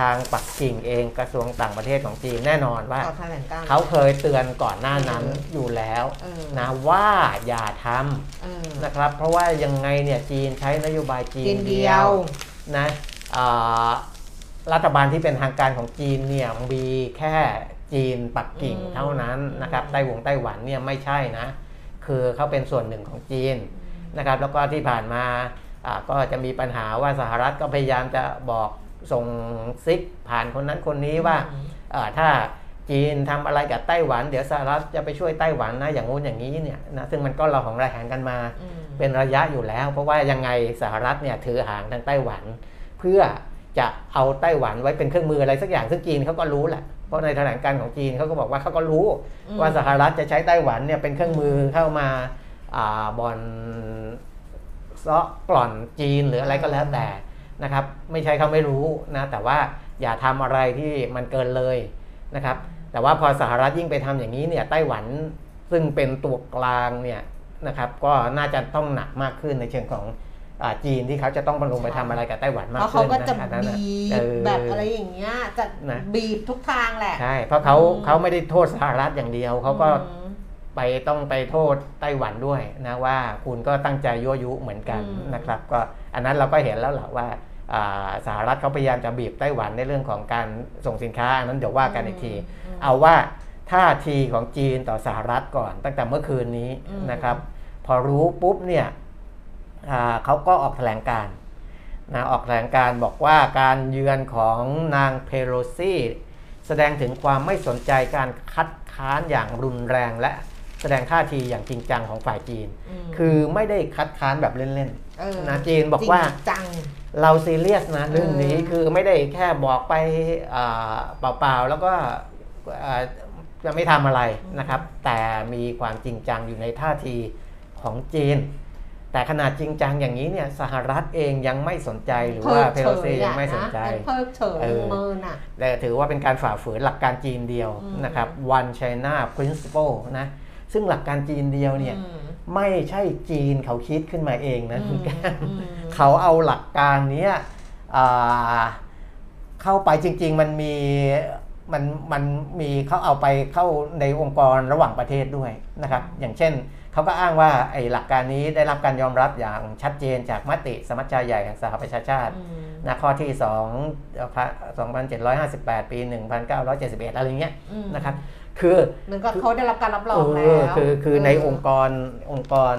ทางปักกิ่งเองกระทรวงต่างประเทศของจีนแน่นอนว่า เขาเคยเตือนก่อนหน้านั้นอยู่แล้วนะว่าอย่าทำนะครับเพราะว่ายังไงเนี่ยจีนใช้นโยบายจีนเดียวนะ รัฐบาลที่เป็นทางการของจีนเนี่ยมีแค่จีนปักกิ่งเท่านั้นนะครับไต้หวงไต้หวันเนี่ยไม่ใช่นะ คือเขาเป็นส่วนหนึ่งของจีนนะครับ แล้วก็ที่ผ่านมาก็จะมีปัญหาว่าสหรัฐก็พยายามจะบอกส่งซิกผ่านคนนั้นคนนี้ว่าถ้าจีนทำอะไรกับไต้หวัน เดี๋ยวสหรัฐจะไปช่วยไต้หวันนะอย่างงู้นอย่างนี้เนี่ยนะซึ่งมันก็เราของระแหงกันมาเป็นระยะอยู่แล้ว เพราะว่ายังไงสหรัฐเนี่ยถือหางทางไต้หวันเพื่อจะเอาไต้หวันไว้เป็นเครื่องมืออะไรสักอย่างซึ่งจีนเขาก็รู้แหละเพราะในแถลงการของจีนเขาก็บอกว่าเขาก็รู้ ว่าสหรัฐจะใช้ไต้หวันเนี่ยเป็นเครื่องมือเข้ามาบอลซาะกล่อนจีนหรืออะไรก็แล้วแต่นะครับ ไม่ใช่เขาไม่รู้นะแต่ว่าอย่าทำอะไรที่มันเกินเลยนะครับ แต่ว่าพอสหรัฐยิ่งไปทำอย่างนี้เนี่ยไต้หวันซึ่งเป็นตัวกลางเนี่ยนะครับ ก็น่าจะต้องหนักมากขึ้นในเชิงของ จีนที่เขาจะต้องลงไปทำอะไรกับไต้หวันมากขึ้นเพราะเขาก็จะบีบแบบอะไรอย่างเงี้ยจะบีบทุกทางแหละใช่เพราะเขาเขาไม่ได้โทษสหรัฐอย่างเดียวเขาก็ไปต้องไปโทษไต้หวันด้วยนะว่าคุณก็ตั้งใจยั่วยุเหมือนกันนะครับ ก็อันนั้นเราก็เห็นแล้วแหละว่าสหรัฐเขาพยายามจะบีบไต้หวันในเรื่องของการส่งสินค้านั้นเดี๋ยวว่ากันอีกที เอาว่าท่าทีของจีนต่อสหรัฐก่อนตั้งแต่เมื่อคืนนี้นะครับ พอรู้ปุ๊บเนี่ย เขาก็ออกแถลงการนะออกแถลงการบอกว่าการเยือนของนางเพโลซี่แสดงถึงความไม่สนใจการคัดค้านอย่างรุนแรงและแสดงท่าทีอย่างจริงจังของฝ่ายจีน คือไม่ได้คัดค้านแบบเล่นๆนะจีนบอกว่าจังเราซีเรียสนะเรื่องนี้คือไม่ได้แค่บอกไปเปล่าๆแล้วก็จะไม่ทำอะไรนะครับ แต่มีความจริงจังอยู่ในท่าทีของจีน แต่ขนาดจริงจังอย่างนี้เนี่ยสหรัฐเองยังไม่สนใจหรือว่าเพโลซียังไม่สนใจเพิกเฉยมือน่ะแต่ถือว่าเป็นการฝ่าฝืนหลักการจีนเดียวนะครับ One China Principle นะซึ่งหลักการจีนเดียวเนี่ยไม่ใช่จีนเขาคิดขึ้นมาเองนะคุณแก้มเขาเอาหลักการนี้เข้าไปจริง ๆ มันมีมันมันมีเขาเอาไปเข้าในองค์กรระหว่างประเทศด้วยนะครับ อย่างเช่น เขาก็อ้างว่าไอ้หลักการนี้ได้รับการยอมรับอย่างชัดเจนจากมติสมัชชาใหญ่แห่งสหประชาชาตินะข้อที่2 2758 ปี 1971 อะไรเงี้ยนะครับคือเหมือนกับเขาได้รับการรับรองแล้วคือคือในองค์กรองค์กร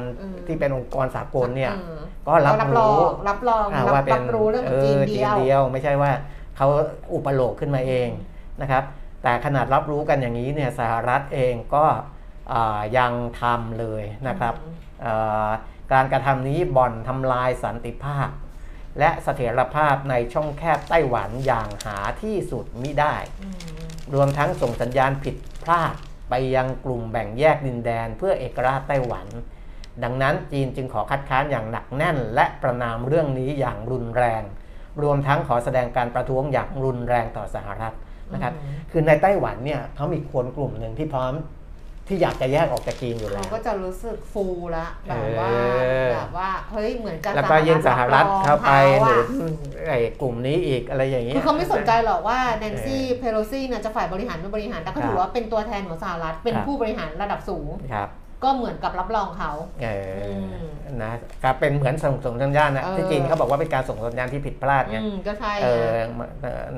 ที่เป็นองค์กรสากลเนี่ยก็รับรู้รับรองว่าเป็นรู้เรื่องจีนเดียว ไม่ใช่ว่าเขาอุปโลกขึ้นมาเองนะครับแต่ขนาดรับรู้กันอย่างนี้เนี่ยสหรัฐเองก็ ยังทำเลยนะครับการกระทำนี้บ่อนทำลายสันติภาพ และเสถียรภาพในช่องแคบไต้หวันอย่างหาที่สุดมิได้ รวมทั้งส่งสัญญาณผิดพลาดไปยังกลุ่มแบ่งแยกดินแดนเพื่อเอกราชไต้หวัน ดังนั้นจีนจึงขอคัดค้านอย่างหนักแน่น และประนามเรื่องนี้อย่างรุนแรง รวมทั้งขอแสดงการประท้วงอย่างรุนแรงต่อสหรัฐนะครับ คือในไต้หวันเนี่ยเขามีคนกลุ่มหนึ่งที่พร้อม ที่อยากจะแยกออกจากจีนอยู่แล้วเขาก็จะรู้สึกฟูละแบบว่าแบบว่าเฮ้ยเหมือนกันแล้วก็ยิ่งสหรัฐเข้าไปหนุนไอ้กลุ่มนี้อีกอะไรอย่างนี้คือเขาไม่สนใจหรอกว่าแนนซี่เพโลซี่เนี่ยจะฝ่ายบริหารไม่บริหารแต่เขาถือว่าเป็นตัวแทนของสหรัฐเป็นผู้บริหารระดับสูง ครับก็เหมือนกับรับรองเขา เออนะก็เป็นเหมือนส่งส่งสัญญาณนะที่จีนเขาบอกว่าเป็นการส่งสัญญาณที่ผิดพลาดไงก็ใช่เออ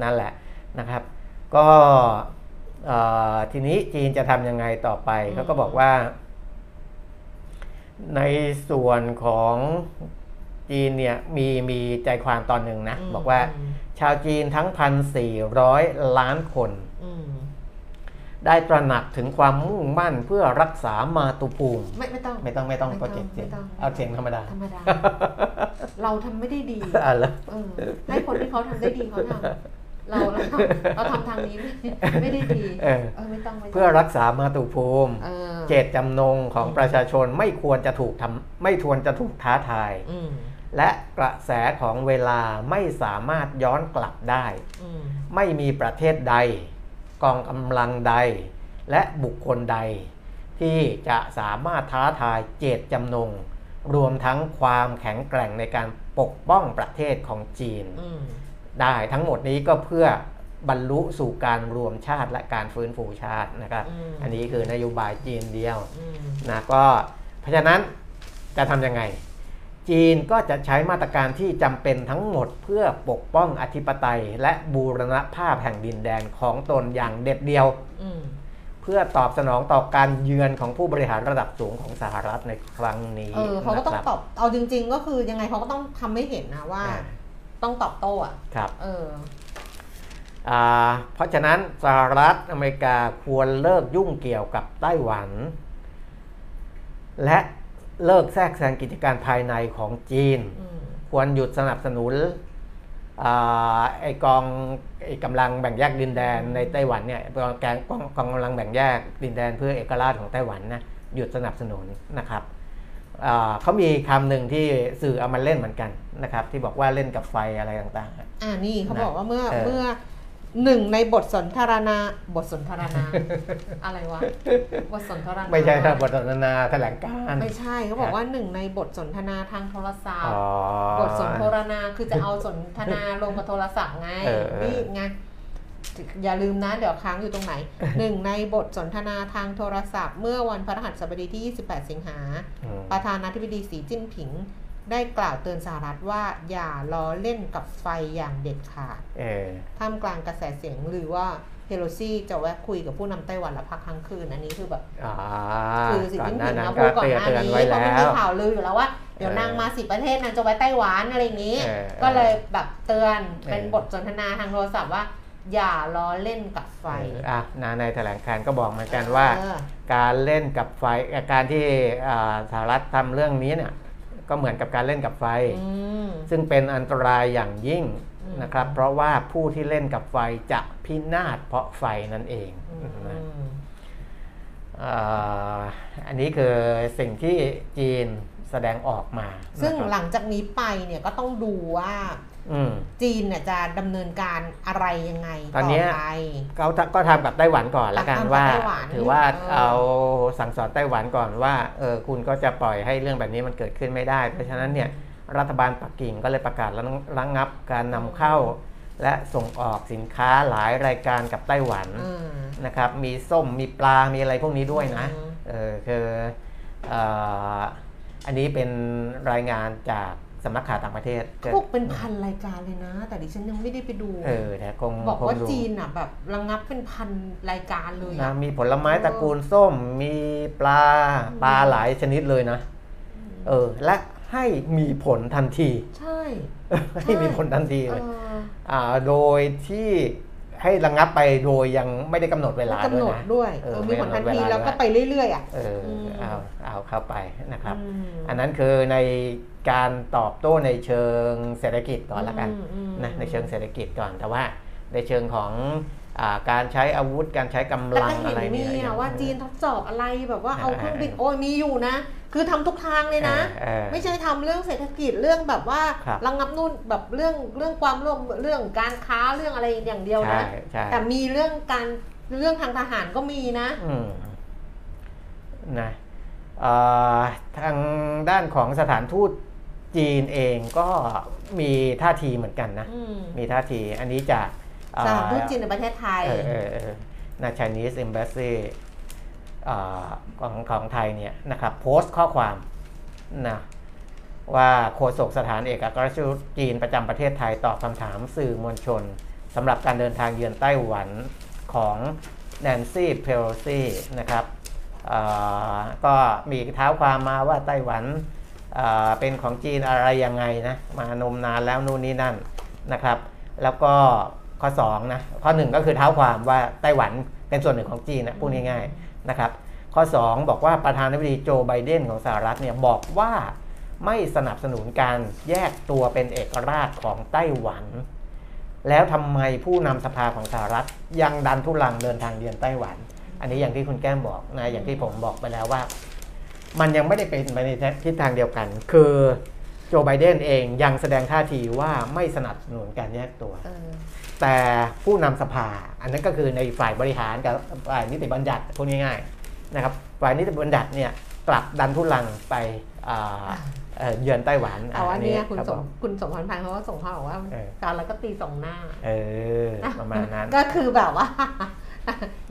นั่นแหละนะครับ ก็ ทีนี้จีนจะทำยังไงต่อไปเขาก็บอกว่า ในส่วนของจีนเนี่ยมีมีใจความตอนหนึ่งนะ บอกว่า ชาวจีนทั้งพันสี่ร้อยล้านคน ได้ตระหนักถึงความมุ่งมั่นเพื่อรักษามาตุภูมิ ไม่ไม่ต้องไม่ต้องไม่ต้องโปรเจกต์เอาเสียงธรรมดาธรรมดา เราทำไม่ได้ดีให้คนที่เขาทำได้ดีเขาทำ เราเราทำทางนี้ไม่ได้ดีไม่ต้องเพื่อรักษามาตุภูมิ เจตจำนงของประชาชนไม่ควรจะถูกทำไม่ควรจะถูกท้าทายและกระแสของเวลาไม่สามารถย้อนกลับได้ ไม่มีประเทศใด กองกำลังใด และบุคคลใด ที่จะสามารถท้าทายเจตจำนง รวมทั้งความแข็งแกร่งในการปกป้องประเทศของจีนอืม ได้ทั้งหมดนี้ก็เพื่อบรรลุสู่การรวมชาติและการฟื้นฟูชาตินะครับอืมอันนี้คือนโยบายจีนเดียวอืมนะก็เพราะฉะนั้นจะทำยังไง จีนก็จะใช้มาตรการที่จำเป็นทั้งหมดเพื่อปกป้องอธิปไตย และบูรณภาพแห่งดินแดนของตนอย่างเด็ดเดียวอืมเพื่อตอบสนองต่อการเยือนของผู้บริหารระดับสูงของสหรัฐในครั้งนี้เออเขาก็ต้องนะครับตอบเอาจริง ๆ ก็คือยังไงเขาก็ต้องทำให้เห็นนะว่าอ่า ต้องตอบโต้อะครับเอออ่าเพราะฉะนั้นสหรัฐอเมริกาควรเลิกยุ่งเกี่ยวกับไต้หวัน และเลิกแทรกแซงกิจการภายในของจีนอืมควรหยุดสนับสนุนอาไอกองไอกำลังแบ่งแยกดินแดนในไต้หวันเนี่ยกองแกงกองกองกำลังแบ่งแยกดินแดนเพื่อเอกราชของไต้หวันนะหยุดสนับสนุนนะครับอ่า เขามีคำหนึ่งที่สื่อเอามาเล่นเหมือนกันนะครับ ที่บอกว่าเล่นกับไฟอะไรต่างๆ อ่านี่เขาบอกว่าเมื่อเออเมื่อหนึ่งในบทสนทนา บทสนทนา อะไรวะ บทสนทนา ไม่ใช่ครับบทสนทนาแถลงการณ์ไม่ใช่เขาบอกว่าหนึ่งในบทสนทนาทางโทรศัพอ๋ท์อบทสนทนาคือจะเอาสนทนาลงกับโทรศัพท์ไงเออเออนี่ไง อย่าลืมนะ เดี๋ยวค้างอยู่ตรงไหนหนึ่งในบทสนทนาทางโทรศัพท์ เมื่อวันพฤหัสบดีที่ 28 สิงหาอืมประธานาธิบดีสีจิ้นผิง ได้กล่าวเตือนสหรัฐว่าอย่าล้อเล่นกับไฟอย่างเด็ดขาดเออท่ามกลางกระแสเสียงหรือว่าเฮโรซี่จะแวะคุยกับผู้นำไต้หวันและพักค้างคืน อันนี้คือแบบอ่าคือสีก่อนจิ้นหน้าผิงนั้นนะก็พูดก่อนเตือนหน้าเตือนนี้ไว้เพราะแล้มันมีวข่าวลืออยู่แล้วว่าเดี๋ยวนางมาสิประเทศนางจะแวะไต้หวันอะไรอย่างนี้เออก็เลยแบบเตือนเป็นเออบทสนทนาทางโทรศัพท์ว่า อย่าล้อเล่นกับไฟเอออะนะในแถลงการณ์ก็บอกเหมือนกันว่าเออการเล่นกับไฟเอ่อการที่อ่าสหรัฐทำเรื่องนี้เนี่ยก็เหมือนกับการเล่นกับไฟอืมซึ่งเป็นอันตรายอย่างยิ่งอืมนะครับ เพราะว่าผู้ที่เล่นกับไฟจะพินาศเพราะไฟนั่นเองอืนะมอ่าอันนี้คือสิ่งที่จีนแสดงออกมา ซึ่งนะครับหลังจากนี้ไปเนี่ยก็ต้องดูว่าอืม จีนเนี่ยจะดำเนินการอะไรยังไงตอนต่อเนี้ยไปเขาก็ทำกับไต้หวันก่อนละกันทำกับว่าไต้หวันถือว่าเออเอาสั่งสอนไต้หวันก่อนว่าเออคุณก็จะปล่อยให้เรื่องแบบนี้มันเกิดขึ้นไม่ได้ เพราะฉะนั้นเนี่ยรัฐบาลปักกิ่งก็เลยประกาศระงับการนำเข้า และส่งออกสินค้าหลายรายการกับไต้หวันอืมนะครับมีส้มมีปลา มีอะไรพวกนี้ด้วยนะอืมเออคือเอ่ออันนี้เป็นรายงานจาก สำนักข่าวต่างประเทศเขาบอกเป็นพันรายการเลยนะ แต่ดิฉันยังไม่ได้ไปดู เออแต่คงบอกคงว่าดูจีนอะแบบระงับเป็นพันรายการเลยนะอะมีผลไม้ตระกูลส้ม มีปลาปลาหลายชนิดเลยนะ เออ และให้มีผลทันที ใช่ให้มีผลทันทีเอเลยออ่าโดยที่ให้ระงับไปโดยยังไม่ได้กำหนดเวลากำด้หนวยดนะด้วยเอเอออมีผลทันทีไม่กำหนดเวลาแล้วก็ไปเรื่อยๆอะ เอออมเอาเอาเข้าไปนะครับอืมอันนั้นคือใน การตอบโต้ในเชิงเศรษฐกิจก่อนละกันอืมอืมนะในเชิงเศรษฐกิจก่อนแต่ว่าในเชิงของอาการใช้อาวุธการใช้กำแล้วลังก็เห็อะนไรมีเนี่ยอะว่าจีนทดสอบอะไรแบบว่าเอาเออเครื่องบินเออโอ้ยมีอยู่นะ คือทำทุกทางเลยนะเออเออไม่ใช่ทำเรื่องเศรษฐกิจเรื่องแบบว่าครับระงับนู่นแบบเรื่องเรื่องความร่วมเรื่องการค้าเรื่องอะไรอย่างเดียวใช่นะใช่แต่มีเรื่องการเรื่องทางทหารก็มีนะอืมนะเอ่อทางด้านของสถานทูต จีนเองก็มีท่าทีเหมือนกันนะ อืมมีท่าทีอันนี้จากเอ่อสถานทูตจีนในประเทศไทย เออเออเออนะ Chinese Embassy เอ่อของของไทยเนี่ยนะครับโพสต์ข้อความนะว่าโฆษกสถานเอกอัครราชทูตจีนประจำประเทศไทยตอบคำถามสื่อมวลชนสำหรับการเดินทางเยือนไต้หวันของแนนซี่เพโลซีนะครับเอ่อก็มีเท้าความมาว่าไต้หวัน เป็นของจีนอะไรยังไงนะมานมนานแล้วนู่นนี่นั่นนะครับ แล้วก็ข้อ2นะข้อ 1 ก็คือเท้าความว่าไต้หวันเป็นส่วนหนึ่งของจีนนะพูดง่ายๆนะครับ ข้อ 2 บอกว่าประธานาธิบดีโจไบเดนของสหรัฐเนี่ยบอกว่าไม่สนับสนุนการแยกตัวเป็นเอกราชของไต้หวัน แล้วทำไมผู้นำสภาของสหรัฐยังดันทุลังเดินทางเยือนไต้หวัน อันนี้อย่างที่คุณแก้มบอกนะอย่างที่ผมบอกไปแล้วว่า มันยังไม่ได้เป็นไปในทิศทางเดียวกัน คือโจไบเดนเองยังแสดงท่าทีว่าไม่สนับสนุนการแยกตัวเออแต่ผู้นำสภา อันนั้นก็คือในฝ่ายบริหารกับฝ่ายนิติบัญญัติพูดง่ายๆนะครับฝ่ายนิติบัญญัติเนี่ยกลับดันทุลังไปอ่าเอ่อเยือนไต้หวันแต่ว่าเนี่ยคุณรับสผมมคุณสมพรพันธ์เขาก็ส่งข่าวว่าเออการแล้วก็ตีสองหน้า เออประมาณนั้น ก็คือแบบว่า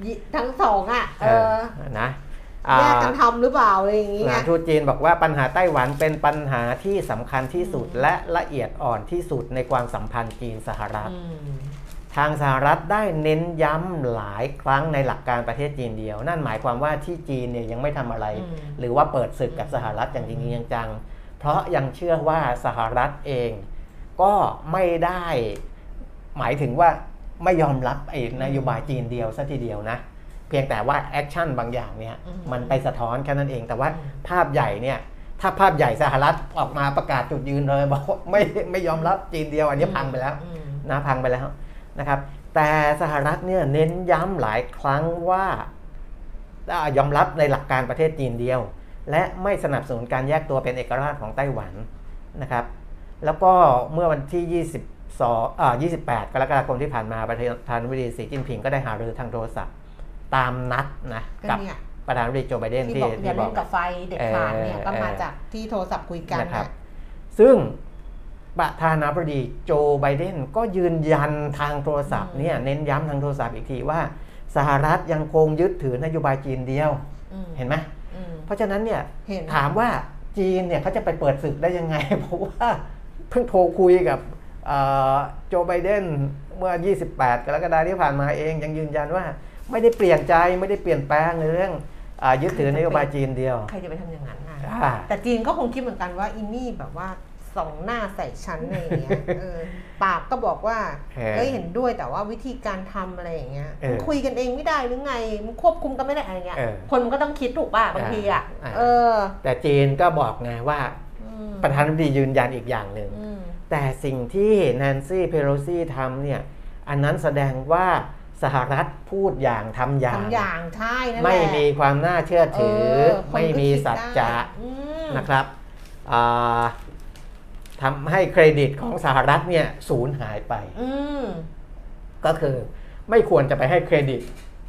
ยิทั้งสองอะ เออนะ แยกกันทำหรือเปล่าอะไรอย่างสเงี้ถายนทูตจีนบอกว่าปัญหาไต้หวันเป็นปัญหาที่สำคัญที่สุดอืมและละเอียดอ่อนที่สุดในความสัมพันธ์จีนสหรัฐอืมทางสหรัฐได้เน้นย้ำหลายครั้งในหลักการประเทศจีนเดียว นั่นหมายความว่าที่จีนเนี่ยยังไม่ทำอะไรอืมหรือว่าเปิดศึกกับสหรัฐอย่างจริงๆจังๆเพราะยังเชื่อว่าสหรัฐเองก็ไม่ได้หมายถึงว่าไม่ยอมรับไอ้นโยบายจีนเดียวซะทีเดียวนะ เพียงแต่ว่าแอคชั่นบางอย่างเนี่ยอืมมันไปสะท้อนแค่นั้นเอง แต่ว่าอืมภาพใหญ่เนี่ยถ้าภาพใหญ่สหรัฐออกมาประกาศจุดยืนเลยบอกว่าไม่ไม่ยอมรับจีนเดียวอันนี้พังไปแล้วอืมนะพังไปแล้วนะครับ แต่สหรัฐเนี่ยเน้นย้ำหลายครั้งว่าอ่ายอมรับในหลักการประเทศจีนเดียว และไม่สนับสนุนการแยกตัวเป็นเอกราชของไต้หวันนะครับ แล้วก็เมื่อวันที่ 22อ่า28 กรกฎาคมที่ผ่านมาประธานาธิบดีสีจิ้นผิงก็ได้หารือทางโทรศัพท์ ตามนัดนะก็กับเนี่ยประธานาธิบดีโจไบเดนที่ที่บอกอย่าที่บเล่อกนกับไฟเด็ดขาดเนี่ยเออก็มาเออจากที่โทรศัพท์คุยกันนะครับน่ะซึ่งประธานาธิบดีโจไบเดนก็ยืนยันทางโทรศัพท์เนี่ยเน้นย้ำทางโทรศัพท์อีกทีว่า สหรัฐยังคงยึดถือนโยบายจีนเดียวอืมเห็นไหมอืมเพราะฉะนั้นเนี่ยเห็นถามว่าจีนเนี่ยเขาจะไปเปิดศึกได้ยังไง เพราะว่าเพิ่งโทรคุยกับเอ่อโจไบเดนเมื่อ 28 กรกฎาคมที่ผ่านมาเองยังยืนยันว่า ไม่ได้เปลี่ยนใจไม่ได้เปลี่ยนแปลงในเรื่องอายึดถือนโยบายจีนเดียว ใครจะไปทำอย่างนั้นนะอ่าแต่จีนก็คงคิดเหมือนกันว่าอินนี่แบบว่าสองหน้าใส่ชั้นอะไรอย่างเงี้ยเออปากก็บอกว่าเออเอ้ยเห็นด้วยแต่ว่าวิธีการทำอะไรอย่างเงี้ยเออมันคุยกันเองไม่ได้หรือไงมันควบคุมกันไม่ได้อะไรเงี้ยเออคนมันก็ต้องคิดถูกป่ะบางทีอะอ่าเออ แต่จีนก็บอกไงว่าอืมประธานาธิบดียืนยันอีกอย่างหนึ่งอืมแต่สิ่งที่แนนซี่เพโลซีทำเนี่ย อันนั้นแสดงว่า สหรัฐพูดอย่างทำอย่าง ทำอย่างใช่นั่นแหละไม่มีความน่าเชื่อถือเคนไม่มีสัจจะก็คิดได้อืมนะครับอ่าทำให้เครดิตของสหรัฐเนี่ยสูญหายไปอืมก็คือไม่ควรจะไปให้เครดิต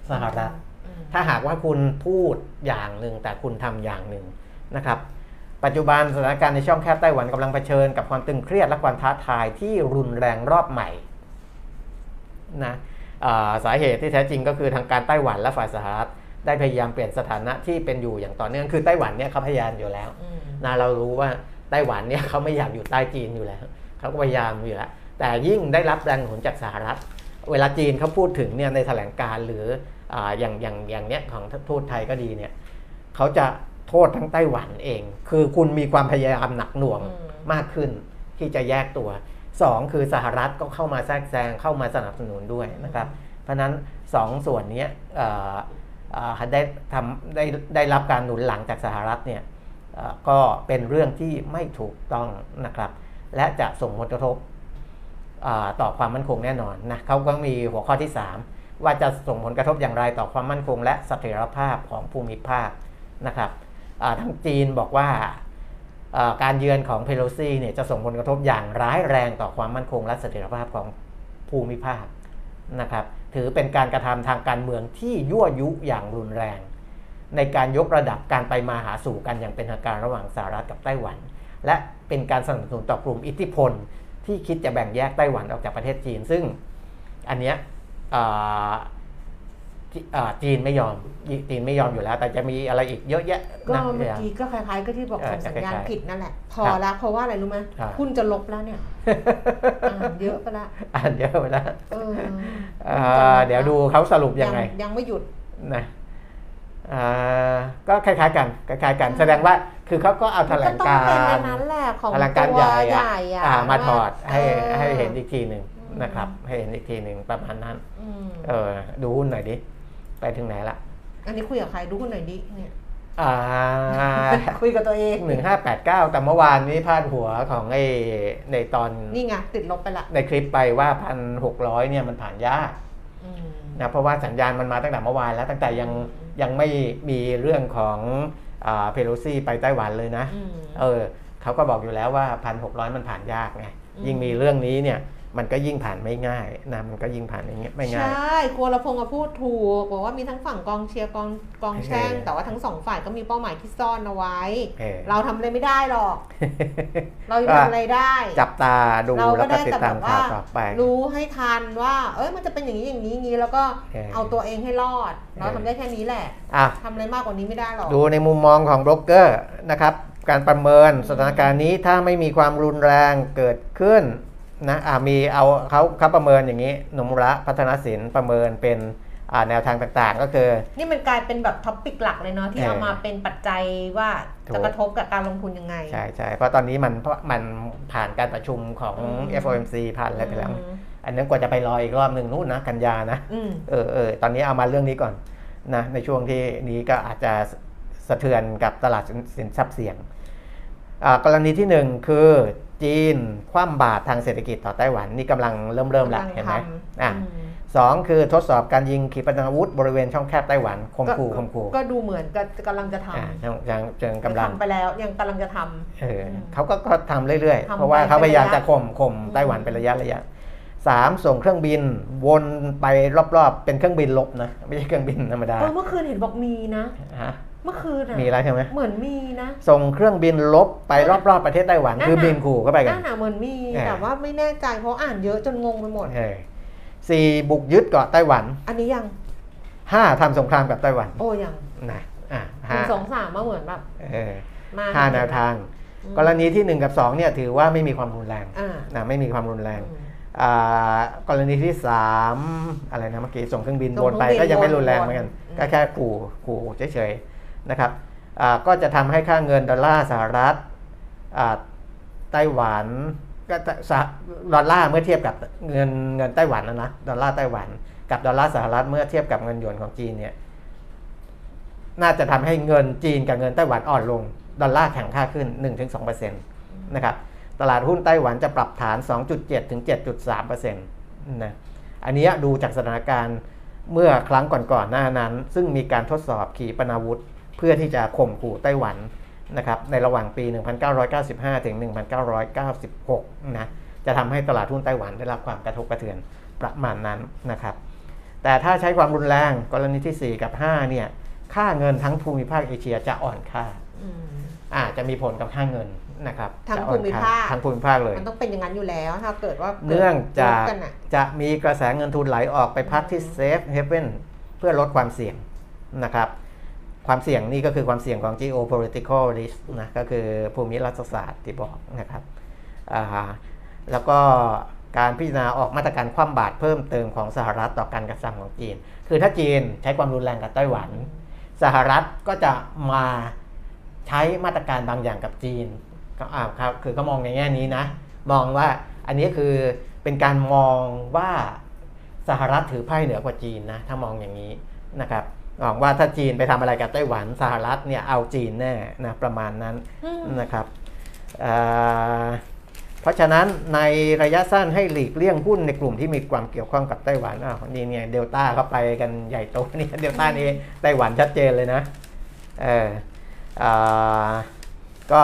สหรัฐอืมถ้าหากว่าคุณพูดอย่างหนึ่งแต่คุณทำอย่างหนึ่งนะครับ ปัจจุบันสถานการณ์ในช่องแคบไต้หวันกำลังเผชิญกับความตึงเครียดและความท้าทายที่รุนแรงรอบใหม่นะอ่า สาเหตุที่แท้จริงก็คือทางการไต้หวันและฝ่ายสหรัฐได้พยายามเปลี่ยนสถานะที่เป็นอยู่อย่างต่อเนื่องคือไต้หวันเนี่ยเขาพยายามอยู่แล้วนะเรารู้ว่าไต้หวันเนี่ยเขาไม่อยากอยู่ใต้จีนอยู่แล้วเขาก็พยายามอยู่แล้วแต่ยิ่งได้รับแรงหนุนจากสหรัฐ เวลาจีนเขาพูดถึงเนี่ยในแถลงการ์หรืออย่างอย่างอย่างเนี้ยของทูตไทยก็ดีเนี่ยเขาจะโทษทั้งไต้หวันเอง คือคุณมีความพยายามหนักหน่วงมากขึ้นที่จะแยกตัว สองคือสหรัฐก็เข้ามาแทรกแซงเข้ามาสนับสนุนด้วยนะครับ เพราะนั้นสองส่วนนี้ได้ทำได้ได้รับการหนุนหลังจากสหรัฐเนี่ยก็เป็นเรื่องที่ไม่ถูกต้องนะครับ และจะส่งผลกระทบต่อความมั่นคงแน่นอนนะเขาก็มีหัวข้อที่ 3 ว่าจะส่งผลกระทบอย่างไรต่อความมั่นคง และเสถียรภาพของภูมิภาคนะครับอ่าทางจีนบอกว่า การเยือนของเพโลซีเนี่ยจะส่งผลกระทบอย่างร้ายแรงต่อความมั่นคงและเสถียรภาพของภูมิภาคนะครับถือเป็นการกระทำทางการเมืองที่ยั่วยุอย่างรุนแรง ในการยกระดับการไปมาหาสู่กันอย่างเป็นทางการระหว่างสหรัฐกับไต้หวัน และเป็นการสนับสนุนต่อกลุ่มอิทธิพล ที่คิดจะแบ่งแยกไต้หวันออกจากประเทศจีน ซึ่งอันเนี้ย จีอ่าจีนไม่ยอมจีนไม่ยอมอยู่แล้ว แต่จะมีอะไรอีกเยอะแยะก็นะเมื่อกี้ก็คล้ายๆ ก็ที่บอกเออส่งสัญญาณคล้ายๆผิดนั่นแหละ พอครับแล้วเพราะว่าอะไรรู้ไหมครับหุ้นจะลบแล้วเนี่ยอ่านเยอะไปละอ่านเยอะไปแล้วเอออ่าเดี๋ยวดูเขาสรุปยังไง ยังไม่หยุดนะอ่าก็คล้ายๆกันคล้ายๆกันแสดงว่าคือเขาก็เอาแถลงก็ต้องกาเป็นในรนั้นแหละของแถลงการตัวใหญ่ใหอะญ่อะอ่ามาถอดให้ออให้เห็นอีกทีหนึ่งอืมนะครับ ให้เห็นอีกทีหนึ่งประมาณนั้นอืมเออ ดูหุ้นหน่อยดิ ไปถึงไหนละอันนี้คุยกับใครดูคนไหนอยดิเนี่ยอ่าคุยกับตัวเองหนึ่งห้าแปดเก้าแต่เมื่อวานนี้พาดหัวของไอ้ในตอนนี่ไงติดลบไปละ ในคลิปไปว่าพันหกร้อยเนี่ยมันผ่านยากอืมนะเพราะว่าสัญญาณมันมาตั้งแต่เมื่อวานแล้วตั้งแต่ยังยังไม่มีเรื่องของเพโลซีไปไต้หวันเลยนะอืมเออเขาก็บอกอยู่แล้วว่าพันหกร้อยมันผ่านยากไงอืมยิ่งมีเรื่องนี้เนี่ย มันก็ยิ่งผ่านไม่ง่ายนะมันก็ยิ่งผ่านไม่ง่ายไม่ง่ายใช่ครัวละพงษ์พูดถูกบอกว่ามีทั้งฝั่งกองเชียร์กองกองแช่งเออแต่ว่าทั้งสองฝ่ายก็มีเป้าหมายที่ซ่อนเอาไว้เออเราทำอะไรไม่ได้หรอก เราจะทำอะไรได้ จับตาดูเราแล้ก็วก็ได้ติดแต่ตาแบมบข่าว่าวต่อไปรู้ให้ทันว่า เอ้ยมันจะเป็นอย่างนี้อย่างนี้อย่างนี้แล้วก็เออเอาตัวเองให้รอด เราเออทำได้แค่นี้แหละอะทำอะไรมากกว่านี้ไม่ได้หรอกดูในมุมมองของโบรกเกอร์นะครับการประเมินสถานการณ์นี้ถ้าไม่มีความรุนแรงเกิดขึ้น นะอ่ามีเอาเขาเขาประเมินอย่างนี้หนมระพัฒนศิลป์ประเมินเป็นอ่าแนวทางต่างๆ ก็คือ นี่มันกลายเป็นแบบท็อปปิกหลักเลยเนาะที่เออเอามาเป็นปัจจัยว่าถูกจะกระทบกับการลงทุนยังไง ใช่ใช่เพราะตอนนี้มันเพราะมันผ่านการประชุมของอืม FOMC ผ่านอะไรไปแล้วอืมอันนั้นกว่าจะไปรออีกรอบหนึ่งนู่นนะกันยานะอืมเออเออตอนนี้เอามาเรื่องนี้ก่อนนะในช่วงที่นี้ก็อาจจะสะเทือนกับตลาดสินทรัพย์เสี่ยงอ่ากรณีที่หนึ่งคือ จีนคว่ำบาตรทางเศรษฐกิจต่อไต้หวันนี่กำลังเริ่มเริ่มละกำลังเห็นไหมทำอะอืมสองคือทดสอบการยิงขีปนาวุธบริเวณช่องแคบไต้หวันคมขู่คมขู่ก็ดูเหมือนกับกำลังจะทอ่าช่องช่องเชิงำกำลังทำไปแล้วยังกำลังจะทำเอออืมเขาก็ก็ทำเรื่อยๆทำเพราะว่าไปเขาพยายามเป็นระยะจะข่มข่มไต้หวันเป็นระยะระยะสามส่งเครื่องบินวนไปรอบๆ เป็นเครื่องบินลบนะ ไม่ใช่เครื่องบินธรรมดาเออเมื่อคืนเห็นบอกมีนะฮะเมื่อคืนอะมีแล้วใช่ไหมเหมือนมีนะส่งเครื่องบินลบไปรอบๆประเทศไต้หวันนั่นน่ะคือบินขู่เข้าไปกันน่าหนาเหมือนมีเออแต่ว่าไม่แน่ใจเพราะอ่านเยอะจนงงไปหมดเออสี่บุกยึดเกาะไต้หวัน อันนี้ยังห้าทำสงครามกับไต้หวัน โอ้ยังนะอะหห้านึ่งสองสามมาเหมือนแบบเออมาห้าแนวทางอืมกรณีที่หนึ่งกับสองเนี่ยถือว่าไม่มีความรุนแรงอ่านะไม่มีความรุนแรงอืมอ่ากรณีที่สามอะไรนะเมื่อกี้ส่งเครื่องบินส่วงนเครื่ไปองบินก็ยังไม่วนรุนแรงวนเหมือนกันอืมก็แค่ขู่ขู่เฉยๆ นะครับก็จะทำให้ค่าเงินดอลลาร์สหรัฐไต้หวันก็ดอลลาร์เมื่อเทียบกับเงินเงินไต้หวันนะนะดอลลาร์ไต้หวันกับดอลลาร์สหรัฐเมื่อเทียบกับเงินหยวนของจีนเนี่ยน่าจะทำให้เงินจีนกับเงินไต้หวันอ่อนลง ดอลลาร์แข็งค่าขึ้น 1-2%นะครับตลาดหุ้นไต้หวันจะปรับฐาน 2.7ถึง7.3%นะอันนี้ดูจากสถานการณ์เมื่อครั้งก่อนๆหน้านั้น ซึ่งมีการทดสอบขีปนาวุธ เพื่อที่จะข่มขู่ไต้หวันนะครับในระหว่างปี 1995 ถึง 1996 นะ จะทำให้ตลาดหุ้นไต้หวันได้รับความกระทบกระเทือนประมาณนั้นนะครับ แต่ถ้าใช้ความรุนแรงกรณีที่ 4 กับ 5 เนี่ย ค่าเงินทั้งภูมิภาคเอเชียจะอ่อนค่าอืมอาจจะมีผลกับค่าเงินนะครับทั้งจะอ่อนภูมิค่ภาคทั้งภูมิภาคเลย มันต้องเป็นอย่างนั้นอยู่แล้วถ้าเกิดว่ากิดเนื่องจากลบกันอะจะมีกระแสเงินทุนไหลออกไปพักที่ Safe Haven เพื่อลดความเสี่ยงนะครับ ความเสี่ยงนี่ก็คือความเสี่ยงของ geopolitical risk นะก็คือภูมิรัฐศาสตร์ที่บอกนะครับแล้วก็การพิจารณาออกมาตรการคว่ำบาตรเพิ่มเติมของสหรัฐต่อการกระทำของจีน คือถ้าจีนใช้ความรุนแรงกับไต้หวัน สหรัฐก็จะมาใช้มาตรการบางอย่างกับจีนก็อ่าครับคือเขามองในแง่นี้นะ มองว่าอันนี้คือเป็นการมองว่าสหรัฐถือไพ่เหนือกว่าจีนนะ ถ้ามองอย่างนี้นะครับ มองว่าถ้าจีนไปทำอะไรกับไต้หวันสหรัฐเนี่ยเอาจีนแน่นะประมาณนั้นอืมนะครับอ่าเพราะฉะนั้นในระยะสั้นให้หลีกเลี่ยงหุ้นในกลุ่มที่มีความเกี่ยวข้องกับไต้หวันอ้าวนี่เนี่ยเดลต้าเข้าไปกันใหญ่โตเนี่ยเดลต้านี่ไต้หวันชัดเจนเลยนะเอออ่าก็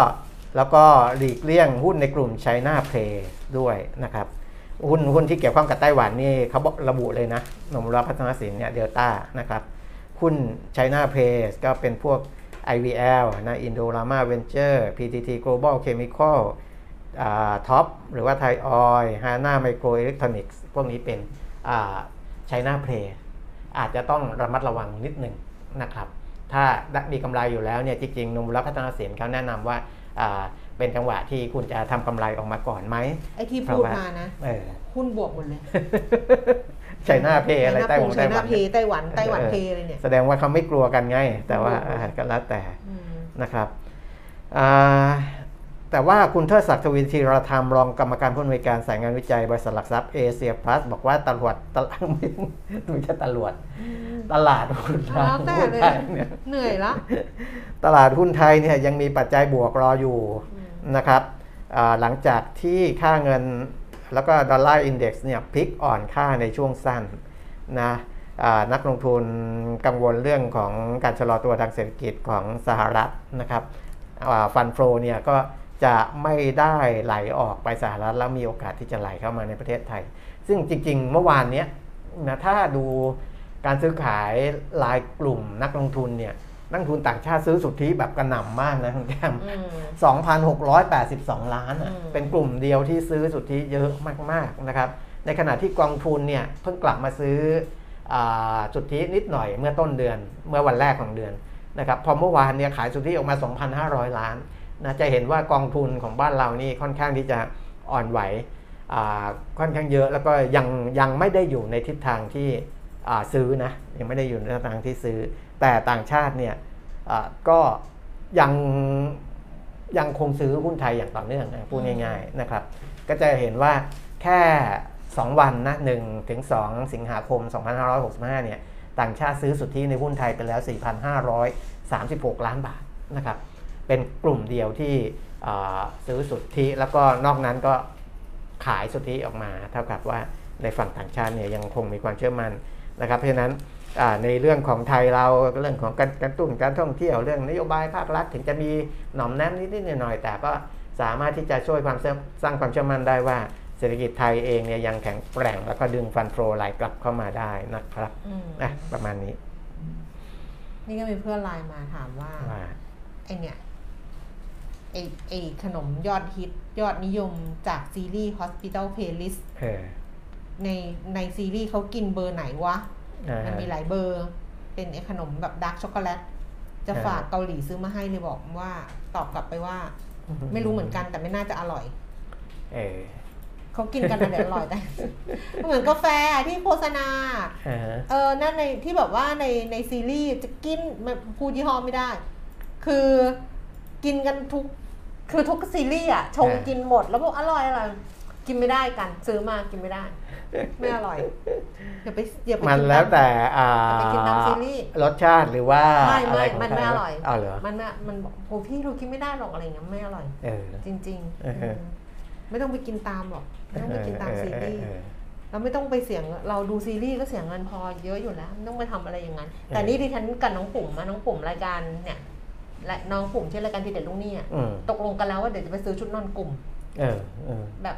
แล้วก็หลีกเลี่ยงหุ้นในกลุ่ม China Play ด้วยนะครับหุ้นหุ้นที่เกี่ยวข้องกับไต้หวันนี่เขาบอกระบุเลยนะโนมูระพัฒนสินเนี่ยเดลต้านะครับ หุ้น China Play ก็เป็นพวก IVL นะ Indorama Venture PTT Global Chemical TOP หรือว่าไทยออยฮาน่าไมโครอิเล็กทรอนิกส์พวกนี้เป็นไชน่าเพลอาจจะต้องระมัดระวังนิดหนึ่งนะครับ ถ้ามีกำไรอยู่แล้วเนี่ยจริงๆนมรับพัฒนาสินเขาแนะนำว่าอ่าเป็นจังหวะที่คุณจะทำกำไรออกมาก่อนไหมไอที่พูดมานะเออหุ้นบวกหมดเลย ไชน่าเพย์อะไรไต้หวันไชไต้หน่าวันเพย์ไต้หวันไต้หวันเพย์อะไรเนี่ยแสดงว่าเขาไม่กลัวกันไง แต่ว่าอืมอ่าก็แล้วแต่อืมนะครับอ่าแต่ว่าคุณเทิดศักดิ์ทวินทีรธรรมรองกรรมการผู้อำนวยการสายงานวิจัยบริษัทหลักทรัพย์เอเชียพลัสบอกว่าตลาดตลาดไม่ใช่ตลาดตลาดหุ้นไทยแล้วแต่เลยหุ้นไทยเนี่ยเหนื่อยละตลาดหุ้นไทยเนี่ยยังมีปัจจัยบวกรออยู่อืมนะครับอ่าหลังจากที่ค่าเงิน แล้วก็ dollar index เนี่ยพลิกอ่อนค่าในช่วงสั้นนะนักลงทุนกังวลเรื่องของการชะลอตัวทางเศรษฐกิจของสหรัฐนะครับ fund flow เนี่ยก็จะไม่ได้ไหลออกไปสหรัฐแล้วมีโอกาสที่จะไหลเข้ามาในประเทศไทย ซึ่งจริงๆ เมื่อวานนี้นะถ้าดูการซื้อขายรายกลุ่มนักลงทุนเนี่ย นักลงทุนต่างชาติซื้อสุทธิแบบกระหน่ำมากนะคุณแก้มอืม2,682 ล้านอะอืมเป็นกลุ่มเดียวที่ซื้อสุทธิเยอะมากๆนะครับ ในขณะที่กองทุนเนี่ยเพิ่งกลับมาซื้ออาสุทธินิดหน่อยเมื่อต้นเดือนเมื่อวันแรกของเดือนนะครับพอเมื่อวานเนี่ยขายสุทธิออกมา 2,500 ล้านนะจะเห็นว่ากองทุนของบ้านเรานี่ค่อนข้างที่จะอ่อนไหวอ่าค่อนข้างเยอะแล้วก็ยังยังไม่ได้อยู่ในทิศทางที่อ่าซื้อนะยังไม่ได้อยู่ในทิศทางที่ซื้อ แต่ต่างชาติเนี่ยอ่าก็ยังยังคงซื้อหุ้นไทยอย่างต่อเนื่องนะพูดง่ายๆนะครับ ก็จะเห็นว่าแค่ 2 วันนะ1ถึง2สิงหาคม 2565 เนี่ยต่างชาติซื้อสุทธิในหุ้นไทยไปแล้ว 4,536 ล้านบาทนะครับ เป็นกลุ่มเดียวที่อ่าซื้อสุทธิแล้วก็นอกนั้นก็ขายสุทธิออกมา เท่ากับว่าในฝั่งต่างชาติเนี่ยยังคงมีความเชื่อมั่นนะครับ เพราะฉะนั้นอ่า ในเรื่องของไทยเราเรื่องของการกระตุ้นการท่องเที่ยวเรื่องนโยบายภาครัฐถึงจะมีหน่อมแนมนิดๆหน่อยๆแต่ก็สามารถที่จะช่วยความเชื่อสร้างความเชื่อมั่นได้ว่าเศรษฐกิจไทยเองเนี่ยยังแข็งแกร่ง แล้วก็ดึงฟันโฟไหลกลับเข้ามาได้นะครับอืมอะประมาณนี้ นี่ก็มีเพื่อนไลน์มาถามว่าว่าไอ้เนี่ยไอ้ไอ้ขนมยอดฮิตยอดนิยมจากซีรีส์ Hospital Playlist เออในในซีรีส์เขากินเบอร์ไหนวะอ่า มันมีหลายเบอร์ เป็นไอ้ขนมแบบ dark ช็อกโกแลตจะอ่าฝากเกาหลีซื้อมาให้เลยบอกว่าตอบกลับไปว่า ไม่รู้เหมือนกันแต่ไม่น่าจะอร่อย เออเขากินกันอะไรอร่อยแต่เหมือนกาแฟอะที่โฆษณาอ่าฮะเออนั่นในที่แบบว่าในในซีรีส์จะกินไม่พูดยี่ห้อไม่ได้ คือกินกันทุกคือทุกซีรีส์อะชงกินหมดแล้วบอกอร่อยอร่อยกินไม่ได้กัน ซื้อมากินไม่ได้ ไม่อร่อยอย่าไปอย่าไปมันกิแล้วแต่อ่าอย่าไปกินตามซีรีส์รสชาติหรือว่าไม่อะไรไม่ของมันไม่ใคอร่อยเอาเหรอมันไม่มันบอกโหพี่เรากินไม่ได้หรอกอะไรเงี้ยไม่อร่อยเออจริงเออๆอืมไม่ต้องไปกินตามหรอกไม่ต้องไปกินตามซีรีส์เออเออเราไม่ต้องไปเสียงเราดูซีรีส์ก็เสียเงินพอเยอะอยู่แล้วไม่ต้องไปทำอะไรอย่างนั้น แต่เออนี่ดิฉันกับน้องปุ่มมาน้องปุ่มรายการเนี่ยและน้องปุ่มที่รายการทีเด็ดลูกหนี่อะอืมตกลงกันแล้วว่าเดี๋ยวจะไปซื้อชุดนอนกลุ่ม เออเออ แบบ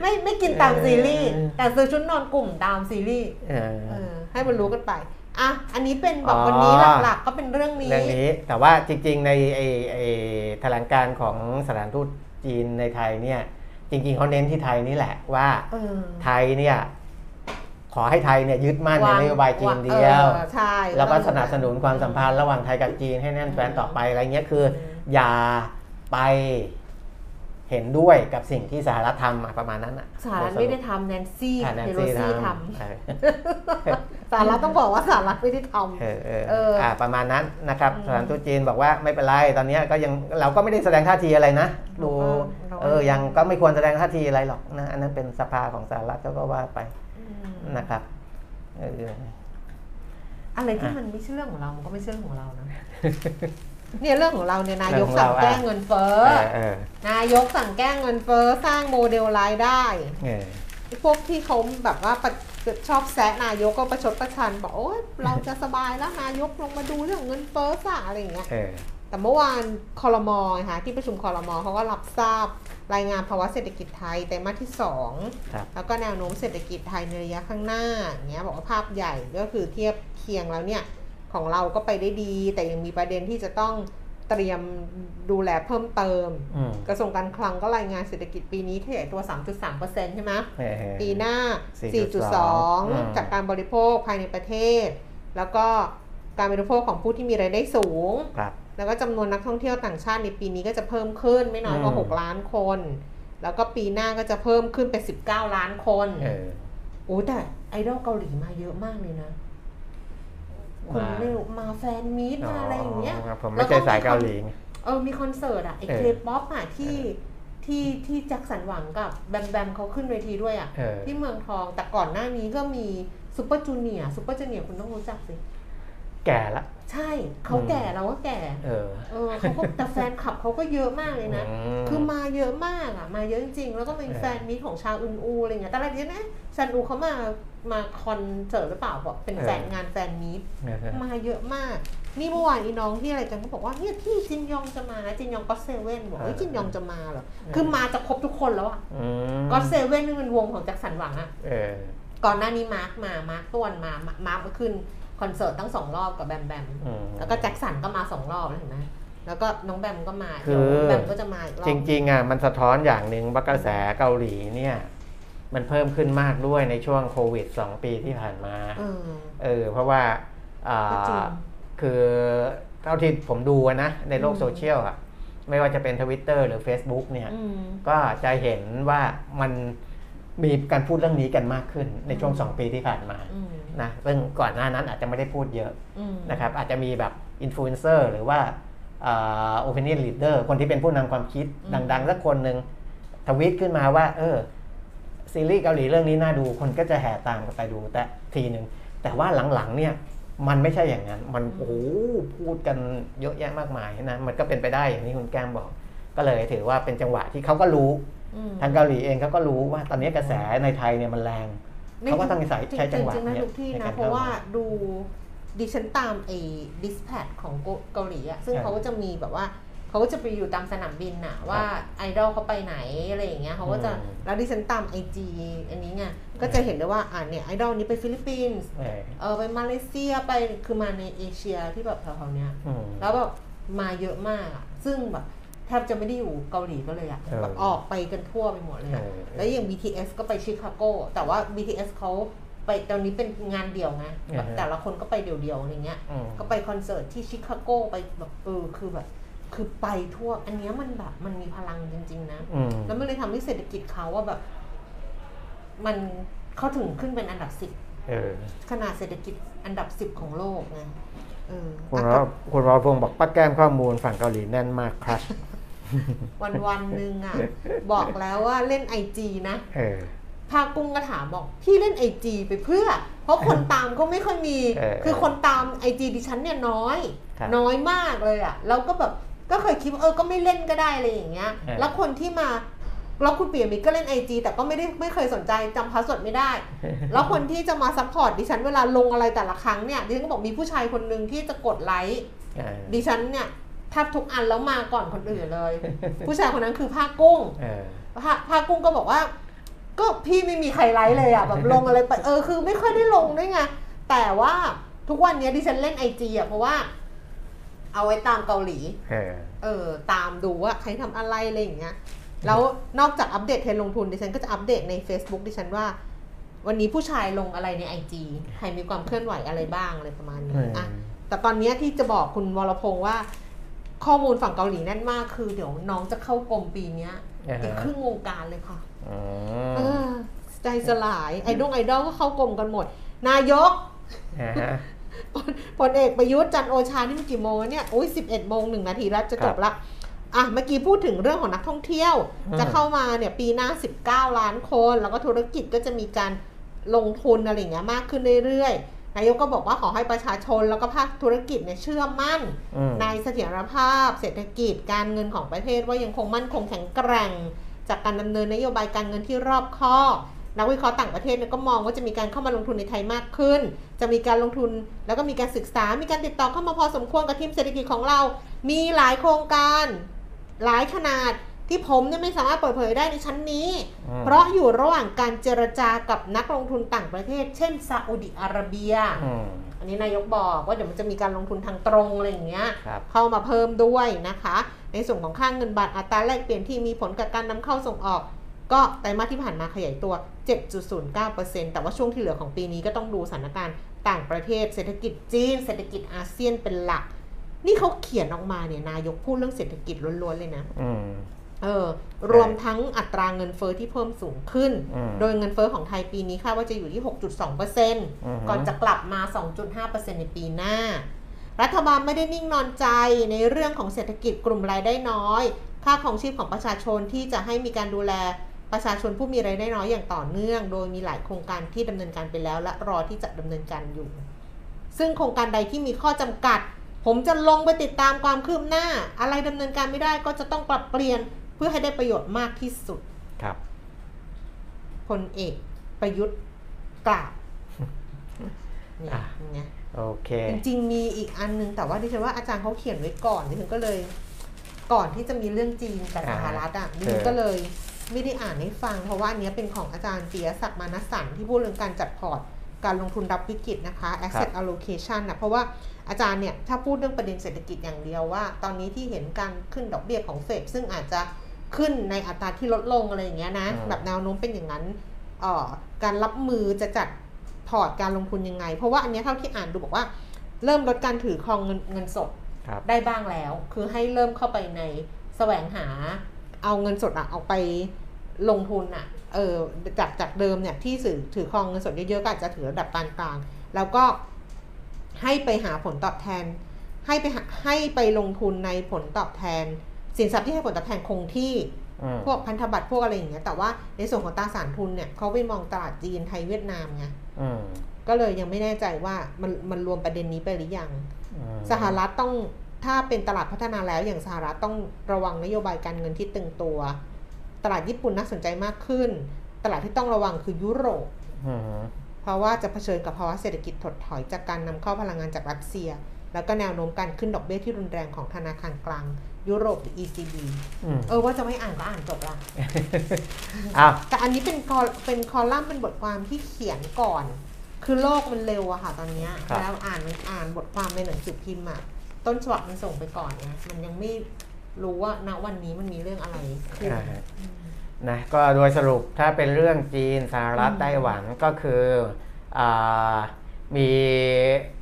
ไม่ไม่กินตามซีรีส์เออแต่ซื้อชุดนอนกลุ่มตามซีรีส์เออ เออ ให้มันรู้กันไปอะอันนี้เป็นแบบอ๋อวันนี้หลักๆก็เป็นเรื่องนี้เรื่องนี้แต่ว่าจริง ๆ ในไอไอแถลงการณ์ของสถานทูตจีนในไทยเนี่ย จริง ๆเขาเน้นที่ไทยนี่แหละว่าเออไทยเนี่ยขอให้ไทยเนี่ยยึดมั่นในนโยบายจีนเดียวออใช่แล้วก็สนับสนุนความสัมพันธ์ระหว่างไทยกับจีนให้แน่นแฟ้นต่อไปอะไรเงี้ยคือ อย่า ไปเห็นด้วยกับสิ่งที่สหรัฐทำอะประมาณนั้นอะสหรัฐไม่ได้ทำแนนซี่อ่าแนนเปโลซี่ซี่ททำเออำสหรัฐต้องบอกว่าสหรัฐไม่ได้ทำเออเออเอออ่อ่าประมาณนั้นนะครับอืมสถานทูตจีนบอกว่าไม่เป็นไรตอนเนี้ยก็ยังเราก็ไม่ได้แสดงท่าทีอะไรนะดูเราก็เออยังก็ไม่ควรแสดงท่าทีอะไรหรอกนะอันนั้นเป็นสภาของสหรัฐเขาก็ว่าไปนะครับเอออะไรที่อะมันไม่ใช่เรื่องของเรามันก็ไม่ใช่เรื่องของเรานะ เนี่ยเรื่องของเราเนี่ยนายกเรื่องของสั่งเราแก้อะเงินเฟ้อเออเออนายกสั่งแก้เงินเฟ้อสร้างโมเดลรายได้เออไอ้พวกที่เขาแบบว่าประชอบแซะนายกก็ประชดประชันบอกโอ๊ยเราจะสบายแล้วนายกลงมาดูเรื่องเงินเฟ้อซะอะไรอย่างเงี้ยเออแต่เมื่อวานคอรมอค่ะที่ประชุมคอรมอเขาก็รับทราบรายงานภาวะเศรษฐกิจไทยไตรมาสที่2ครับแล้วก็แนวโน้มเศรษฐกิจไทยในระยะข้างหน้าอย่างเงี้ยบอกว่าภาพใหญ่ก็คือเทียบเคียงแล้วเนี่ย ของเราก็ไปได้ดี แต่ยังมีประเด็นที่จะต้องเตรียมดูแลเพิ่มเติมอืมกระทรวงการคลังก็รายงานเศรษฐกิจปีนี้ขยายตัว 3.3%ใช่ไหมเออปีหน้า4.2 4.2 จากการบริโภคภายในประเทศ แล้วก็การบริโภคของผู้ที่มีรายได้สูงครับแล้วก็จำนวนนักท่องเที่ยวต่างชาติในปีนี้ก็จะเพิ่มขึ้นไม่น้อยกว่าอืม6ล้านคน แล้วก็ปีหน้าก็จะเพิ่มขึ้นเป็น 19 ล้านคนเออโอ้แต่ไอดอลเกาหลีมาเยอะมากเลยนะ คนมาไม่รู้มา fan meet มาอะไรอย่างเงี้ยผมไม่ใช่สายเกาหลีไงเออมีคอนเสิร์ตอะไอเออเคป๊อปอะที่ที่ที่แจ็คสันหวังกับแบมแบมเขาขึ้นเวทีด้วยอะเออที่เมืองทองแต่ก่อนหน้านี้ก็มีซูเปอร์จูเนียร์ซูเปอร์จูเนียร์คุณต้องรู้จักสิ แก่ละ ใช่เขาแก่เราก็แก่เออเออเขาก็แต่แฟนคลับเขาก็เยอะมากเลยนะมคือมาเยอะมากอะ มาเยอะจริงๆ แล้วก็เป็นเออ fan meet ของชาอึนอูอะไรเงี้ยแต่ละทีนะซันอูเขามามาคอนเสิร์ตหรือเปล่าบอกเป็นแฟนงาน fan meet เออมาเยอะมาก นี่เมื่อวานอีน้องที่อะไรกันก็บอกว่าเนี่ยพี่จินยองจะมานะจินยอง GOT7บอกเฮ้ยจินยองจะมาเหรอคือมาจะครบทุกคนแล้วอะอืมก็เซเว่นนี่เป็นวงของแจ็คสันหวังอะเออก่อนหน้านี้มาร์คมา มาร์คต้วนมา มามาร์คมาขึ้น คอนเสิร์ตตั้งสองรอบกับแบมแบมอืมแล้วก็แจ็คสันก็มาสองรอบแล้วเห็นไหมแล้วก็น้องแบมก็มาคือเดี๋ยวแบมก็จะมาอีกรอบจริงๆอะมันสะท้อนอย่างหนึ่งว่ากระแสเกาหลีเนี่ย มันเพิ่มขึ้นมากด้วยในช่วงโควิด2ปีที่ผ่านมาเออเออเพราะว่าอ่าก็จริงคือเท่าที่ผมดูอะนะในโลกอืมโซเชียลอะไม่ว่าจะเป็นทวิตเตอร์หรือ Facebook เนี่ยอืมก็จะเห็นว่ามันมีการพูดเรื่องนี้กันมากขึ้นในช่วงอืม2ปีที่ผ่านมาอืม นะซึ่งก่อนหน้านั้นอาจจะไม่ได้พูดเยอะอืมนะครับอาจจะมีแบบอินฟลูเอนเซอร์หรือว่า opinion leader คนที่เป็นผู้นำความคิดอืมดังๆสักคนหนึ่งทวิตขึ้นมาว่า เออซีรีส์เกาหลีเรื่องนี้น่าดูคนก็จะแห่ตามกันไปดูแต่ทีหนึ่งแต่ว่าหลังๆเนี่ยมันไม่ใช่อย่างนั้น มันโอ้โหพูดกันเยอะแยะมากมายนะมันก็เป็นไปได้อย่างที่คุณแก้มบอก ก็เลยถือว่าเป็นจังหวะที่เขาก็รู้อืมทางเกาหลีเองเขาก็รู้ว่าตอนนี้กระแสในไทยเนี่ยมันแรง เขาก็ต้องใช้ใช้จังหวะจริงๆนะเนี่ยทุกที่ในนะการเพราะว่าเข้ามาดูดิฉันตามไอ้ Dispatch ของเกาหลีอะซึ่งเออเขาก็จะมีแบบว่าเขาก็จะไปอยู่ตามสนามบินอะว่าไอดอลเขาไปไหนอะไรอย่างเงี้ยเขาก็จะอืมแล้วดิฉันตามไอจีอันนี้ไงก็จะเห็นได้ว่าอ่าเนี่ยไอดอลนี้ไปฟิลิปปินส์เออเออไปมาเลเซียไปคือมาในเอเชียที่แบบแถวๆเนี้ยอืมแล้วแบบมาเยอะมากอะซึ่งแบบ แทบจะไม่ได้อยู่เกาหลีก็เลยอะเออแบบออกไปกันทั่วไปหมดเลยอะเออแล้วอย่าง BTS ก็ไปชิคาโกแต่ว่า BTS เขาไปตอนนี้เป็นงานเดี่ยวไงแบบแต่ละคนก็ไปเดี่ยวๆอะไรเงี้ยอืมก็ไปคอนเสิร์ตที่ชิคาโกไปแบบเออคือแบบคือไปทั่ว อันเนี้ยมันแบบมันมีพลังจริง ๆ นะอืมแล้วมันเลยทำให้เศรษฐกิจเขาว่าแบบ มันเขาถึงขึ้นเป็นอันดับสิบเออขนาดเศรษฐกิจอันดับสิบของโลกไงเออคุณอะวรคุณวรพงศ์บอกป้าแก้มข้อมูลฝั่งเกาหลีแน่นมากครับ วันวันๆหนึ่งอะ บอกแล้วว่าเล่นไอจีนะเออพากุ้งก็ถามบอก พี่เล่นไอจีไปเพื่อ เพราะคนตามก็ไม่ค่อยมีเออคือคนตามไอจีดิฉันเนี่ยน้อยครับน้อยมากเลยอะแล้วก็แบบก็เคยคิดว่าเออก็ไม่เล่นก็ได้อะไรอย่างเงี้ยเออแล้วคนที่มาแล้วคุณเปียมิตรก็เล่นไอจีแต่ก็ไม่ได้ไม่เคยสนใจจำ password ไม่ได้ แล้วคนที่จะมา support ดิฉันเวลาลงอะไรแต่ละครั้งเนี่ยดิฉันก็บอกมีผู้ชายคนหนึ่งที่จะกดไลค์เออดิฉันเนี่ย แทบทุกอันแล้วมาก่อนคนอื่นเลย ผู้ชายคนนั้นคือผ้ากุ้งเออผ้าผ้ากุ้งก็บอกว่า ก็พี่ไม่มีใครไลค์เลยอะแบบลงอะไรไปเออคือไม่ค่อยได้ลงด้วยไงแต่ว่าทุกวันนี้ดิฉันเล่นไอจีอะเพราะว่า เอาไว้ตามเกาหลีเออเออตามดูว่าใครทำอะไรอะไรอย่างเงี้ยแล้วนอกจากอัปเดตเทรนด์ลงทุนดิฉันก็จะอัปเดตใน Facebook ดิฉันว่า วันนี้ผู้ชายลงอะไรในไอจีใครมีความเคลื่อนไหวอะไรบ้างอะไรประมาณนี้อะแต่ตอนเนี้ยที่จะบอกคุณวรพงษ์ว่า ข้อมูลฝั่งเกาหลีแน่นมากคือเดี๋ยวน้องจะเข้ากรมปีเนี้ยอ่าฮะอีกครึ่งวงการเลยค่ะอืเอมอใจสลายไอดงไอดอลก็เข้ากรมกันหมด นายกอ่าฮะพลเอกประยุทธ์จันทร์โอชานี่มันกี่โมงแล้วเนี่ยอุ้ยสิบเอ็ดโมงหนึ่งนาทีแล้วจะจบละอะเมื่อกี้พูดถึงเรื่องของนักท่องเที่ยวอืมจะเข้ามาเนี่ยปีหน้า 19 ล้านคน แล้วก็ธุรกิจก็จะมีการลงทุนอะไรอย่างเงี้ยมากขึ้นเรื่อยๆ นายกก็บอกว่าขอให้ประชาชนแล้วก็ภาคธุรกิจเนี่ยเชื่อมั่นอืมในเสถียรภาพ เศรษฐกิจการเงินของประเทศว่ายังคงมั่นคงแข็งแกร่ง จากการดำเนินนโยบายการเงินที่รอบคอบนักวิเคราะห์ต่างประเทศเนี่ยก็มองว่าจะมีการเข้ามาลงทุนในไทยมากขึ้น จะมีการลงทุนแล้วก็มีการศึกษา มีการติดต่อเข้ามาพอสมควรกับทีมเศรษฐกิจของเรา มีหลายโครงการ หลายขนาด ที่ผมเนี่ยไม่สามารถเปิดเผยได้ในชั้นนี้อืมเพราะอยู่ระหว่างการเจรจากับนักลงทุนต่างประเทศ เช่นซาอุดิอาระเบียอืมอันนี้นายกบอกว่าเดี๋ยวมันจะมีการลงทุนทางตรงอะไรอย่างเงี้ยครับเข้ามาเพิ่มด้วยนะคะ ในส่วนของค่างเงินบาทอัตราแลกเปลี่ยนที่มีผลกับการนำเข้าส่งออก ก็ไตรมาสที่ผ่านมาขยายตัว 7.09%แต่ว่าช่วงที่เหลือของปีนี้ก็ต้องดูสถานการณ์ต่างประเทศ เศรษฐกิจจีน เศรษฐกิจอาเซียนเป็นหลัก นี่เขาเขียนออกมาเนี่ยนายกพูดเรื่องเศรษฐกิจล้วนๆเลยนะอืม เออรวมทั้งอัตราเงินเฟอ้อที่เพิ่มสูงขึ้นอืมโดยเงินเฟอ้อของไทยปีนี้คาดว่าจะอยู่ที่ 6.2%ก่อนจะกลับมา 2.5%ในปีหน้า รัฐบาลไม่ได้นิ่งนอนใจในเรื่องของเศรษฐกิจกลุ่มรายได้น้อย ค่าของชีพของประชาชนที่จะให้มีการดูแลประชาชนผู้มีรายได้น้อยอย่างต่อเนื่อง โดยมีหลายโครงการที่ดำเนินการไปแล้ว และรอที่จะดำเนินการอยู่ ซึ่งโครงการใดที่มีข้อจำกัด ผมจะลงไปติดตามความคืบหน้า อะไรดำเนินการไม่ได้ก็จะต้องปรับเปลี่ยน เพื่อให้ได้ประโยชน์มากที่สุดครับพลเอกประยุทธ์กล่าวเนี่ยอะไงโอเค จริงๆ มีอีกอันนึง แต่ว่าดิฉันว่าอาจารย์เขาเขียนไว้ก่อนดิฉันก็เลย ก่อนที่จะมีเรื่องจีนกับสหรัฐอะดิฉันก็เลยไม่ได้อ่านให้ฟัง เพราะว่าอันเนี้ยเป็นของอาจารย์เตียศักดิ์มานสันที่พูดเรื่องการจัดพอร์ตการลงทุนรับวิกฤตนะคะ asset allocation นะเพราะว่าอาจารย์เนี่ย ถ้าพูดเรื่องประเด็นเศรษฐกิจอย่างเดียวว่า ตอนนี้ที่เห็นการขึ้นดอกเบี้ยของเฟดซึ่งอาจจะ ขึ้นในอัตราที่ลดลงอะไรอย่างเงี้ยนะอืมแบบแนวโน้มเป็นอย่างนั้นเอ่อการรับมือจะจัดพอร์ตการลงทุนยังไง เพราะว่าอันเนี้ยเท่าที่อ่านดูบอกว่า เริ่มลดการถือครองเงินเงินสดครับได้บ้างแล้ว คือให้เริ่มเข้าไปในแสวงหาเอาเงินสดอะเอาไปลงทุนอะเออจากจากเดิมเนี่ยที่ถือถือครองเงินสดเยอะๆก็อาจจะถือระดับปานกลางแล้วก็ให้ไปหาผลตอบแทน ให้ไปหาให้ไปลงทุนในผลตอบแทน สินทรัพย์ที่ให้ผลตอบแทนคงที่อืมพวกพันธบัตรพวกอะไรอย่างเงี้ยแต่ว่าในส่วนของตราสารทุนเนี่ยเขาไปมองตลาดจีนไทยเวียดนามไงอืมก็เลยยังไม่แน่ใจว่ามันมันรวมประเด็นนี้ไปหรือยังอืมสหรัฐต้องถ้าเป็นตลาดพัฒนาแล้วอย่างสหรัฐต้องระวังนโยบายการเงินที่ตึงตัว ตลาดญี่ปุ่นน่าสนใจมากขึ้น ตลาดที่ต้องระวังคือยุโรปอืมเพราะว่าจะเผชิญกับภาวะเศรษฐกิจถดถอยจากการนำเข้าพลังงานจากรัสเซีย แล้วก็แนวโน้มการขึ้นดอกเบี้ยที่รุนแรงของธนาคารกลาง ยุโรปหรือ ECB อืมเออว่าจะไม่อ่านก็อ่านจบละอ้าวแต่อันนี้เป็นคอเป็นคอลัมน์เป็นบทความที่เขียนก่อน คือโลกมันเร็วอะค่ะตอนเนี้ยครับแล้วอ่านมันอ่านบทความในหนังสือพิมพ์อะต้นฉบับมันส่งไปก่อนไงมันยังไม่รู้ว่าณวันนี้มันมีเรื่องอะไรขึ้นอ่าฮะนะก็โดยสรุปถ้าเป็นเรื่องจีนสหรัฐอืมไต้หวันก็คืออามีอ่า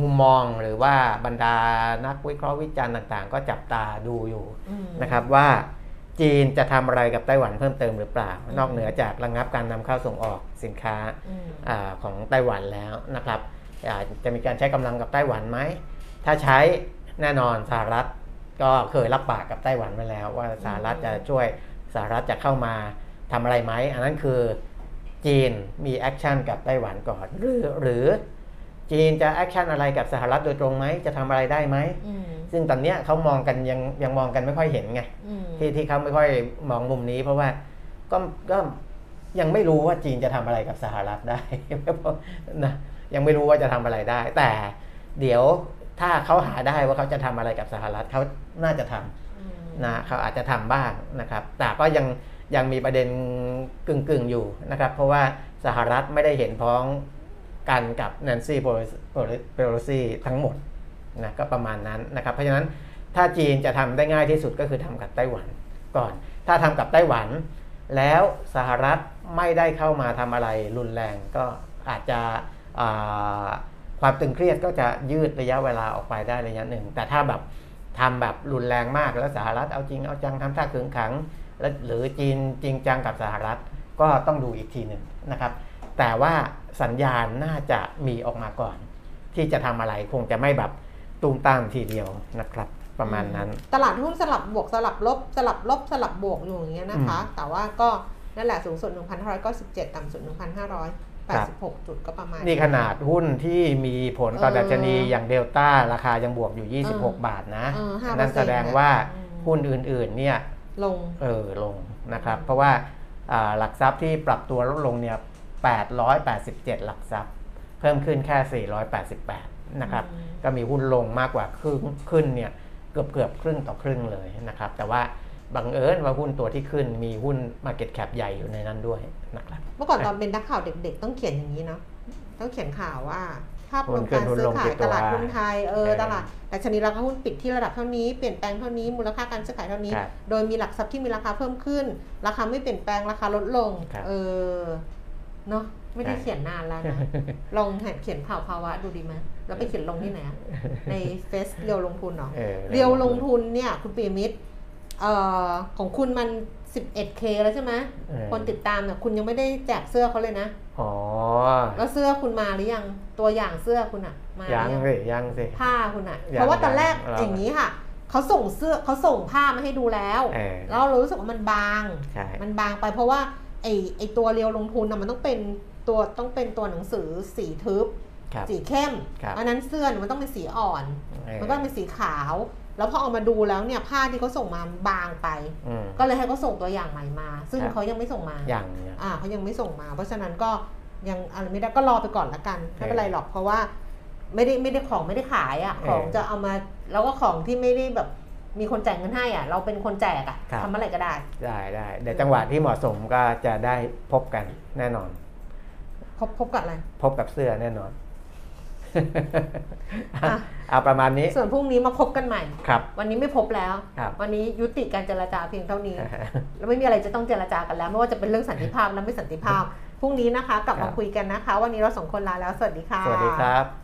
มุมมองหรือว่าบรรดานักวิเคราะห์วิจารณ์ต่าง ๆ ก็จับตาดูอยู่อืมนะครับว่าจีนจะทำอะไรกับไต้หวันเพิ่มเติมหรือเปล่า นอกเหนือจากระงับการนำเข้าส่งออกสินค้าอืมอาของไต้หวันแล้วนะครับอาจะมีการใช้กำลังกับไต้หวันไหม ถ้าใช้แน่นอนสหรัฐก็เคยรับปากกับไต้หวันไว้แล้ว ว่าสหรัฐจะช่วยสหรัฐจะเข้ามาทำอะไรไหม อันนั้นคือจีนมี action กับไต้หวันก่อน หรือหรือ จีนจะ action อะไรกับสหรัฐโดยตรงไหมจะทำอะไรได้ไหมอืมซึ่งตอนเนี้ยเขามองกันยังยังมองกันไม่ค่อยเห็นไงอืมที่ที่เขาไม่ค่อยมองมุมนี้ เพราะว่าก็ก็ยังไม่รู้ว่าจีนจะทำอะไรกับสหรัฐได้นะยังไม่รู้ว่าจะทำอะไรได้ แต่เดี๋ยวถ้าเขาหาได้ว่าเขาจะทำอะไรกับสหรัฐเขาน่าจะทำอืมนะเขาอาจจะทำบ้างนะครับ แต่ก็ยังยังมีประเด็นกึ่งกึ่งๆอยู่นะครับ เพราะว่าสหรัฐไม่ได้เห็นพ้อง กันกับแนนซี่โปโลซีทั้งหมดนะก็ประมาณนั้นนะครับเพราะฉะนั้นถ้าจีนจะทำได้ง่ายที่สุดก็คือทำกับไต้หวันก่อน ถ้าทำกับไต้หวัน แล้วสหรัฐไม่ได้เข้ามาทำอะไรรุนแรงก็อาจจะความตึงเครียดก็จะยืดระยะเวลาออกไปได้ระยะหนึ่ง แต่ถ้าแบบทำแบบรุนแรงมากแล้วสหรัฐเอาจริงเอาจังทำท่าขึงขังแล้วหรือจีนจริงจังกับสหรัฐก็ต้องดูอีกทีหนึ่งนะครับ แต่ว่า สัญญาณน่าจะมีออกมาก่อน ที่จะทำอะไรคงจะไม่แบบตูมตามทีเดียวนะครับ ประมาณนั้น ตลาดหุ้นสลับบวกสลับลบ สลับลบสลับบวกอยู่อย่างเงี้ยนะคะ แต่ว่าก็นั่นแหละสูงสุด 1,597 ต่ำสุด 1,586 จุดก็ประมาณ นี่ขนาดหุ้นที่มีผลต่อเออดัชนีอย่างเดลต้าราคายังบวกอยู่เออ26 บาทนะเออ5%นั่นแสดงว่าอืมหุ้นอื่นๆเนี่ยลงเออลงนะครับ เพราะว่าอ่าหลักทรัพย์ที่ปรับตัวลดลงเนี่ย 887 หลักทรัพย์ เพิ่มขึ้นแค่ 488 นะครับอืมก็มีหุ้นลงมากกว่าครึ่งขึ้นเนี่ยเกือบเกือบครึ่งต่อครึ่งเลยนะครับ แต่ว่าบังเอิญว่าหุ้นตัวที่ขึ้นมีหุ้น Market Cap ใหญ่อยู่ในนั้นด้วยนะครับ เมื่อก่อนตอนเป็นนักข่าวเด็กๆ ต้องเขียนอย่างนี้เนาะต้องเขียนข่าวว่าภาพรวมการซื้อขายตลาดหุ้นไทยเออตลาดแต่ชนิดราคาหุ้นปิดที่ระดับเท่านี้เปลี่ยนแปลงเท่านี้มูลค่าการซื้อขายเท่านี้ครับโดยมีหลักทรัพย์ที่มีราคาเพิ่มขึ้น ราคาไม่เปลี่ยนแปลงราคาลดลงครับเออ เนาะไม่ได้ใช่เขียนนานแล้วนะ ลองเขียนข่าวภาวะดูดีไหมแล้วไปเขียนลงที่ไหนอะในเฟซเรียวลงทุนเหรอออเรียวลงทุนเนี่ย คุณปียมิตรเอ่อของคุณมัน 11k แล้วใช่ไหมเออคนติดตามเนี่ยคุณยังไม่ได้แจกเสื้อเขาเลยนะอ๋อแล้วเสื้อคุณมาหรือยังตัวอย่างเสื้อคุณอะมาหยังรือยังสิยังสิผ้าคุณอะยังเพราะว่าตอนแรกยังอย่างนี้ค่ะเขาส่งเสื้อเขาส่งผ้ามาให้ดูแล้วเออแล้วเรารู้สึกว่ามันบางใช่มันบางไปเพราะว่า ไอไอตัวเรียวลงทุนอะมันต้องเป็นตัวต้องเป็นตัวหนังสือสีทึบครับสีเข้มครับเพราะฉะนั้นเสื้อเนี่ยมันต้องเป็นสีอ่อนเออมันก็เป็นสีขาว แล้วพอเอามาดูแล้วเนี่ยผ้าที่เขาส่งมาบางไปอืมก็เลยให้เขาส่งตัวอย่างใหม่มา ซึ่งครับเขายังไม่ส่งมาอย่างเนี่ยอ่าเขายังไม่ส่งมา เพราะฉะนั้นก็ยังอะไรไม่ได้ก็รอไปก่อนละกันไม่เป็นไรหรอกเพราะว่า ไม่ได้ไม่ได้ของไม่ได้ขายอะเออของจะเอามาแล้วก็ของที่ไม่ได้แบบ มีคนจ่ายเงินให้อะ เราเป็นคนแจกอะครับ ทำอะไรก็ได้ ได้ได้เดี๋ยวจังหวะที่เหมาะสมก็จะได้พบกันแน่นอน พบพบกับอะไร พบกับเสื้อแน่นอน อะ เอาประมาณนี้ส่วนพรุ่งนี้มาพบกันใหม่ ครับ วันนี้ไม่พบแล้ว ครับ วันนี้ยุติการเจรจาเพียงเท่านี้ แล้วไม่มีอะไรจะต้องเจรจากันแล้ว ไม่ว่าจะเป็นเรื่องสันติภาพและไม่สันติภาพพรุ่งนี้นะคะ กลับครัมาบ คุยกันนะคะ วันนี้เราสองคนลาแล้วสวัสดีค่ะ สวัสดีครับ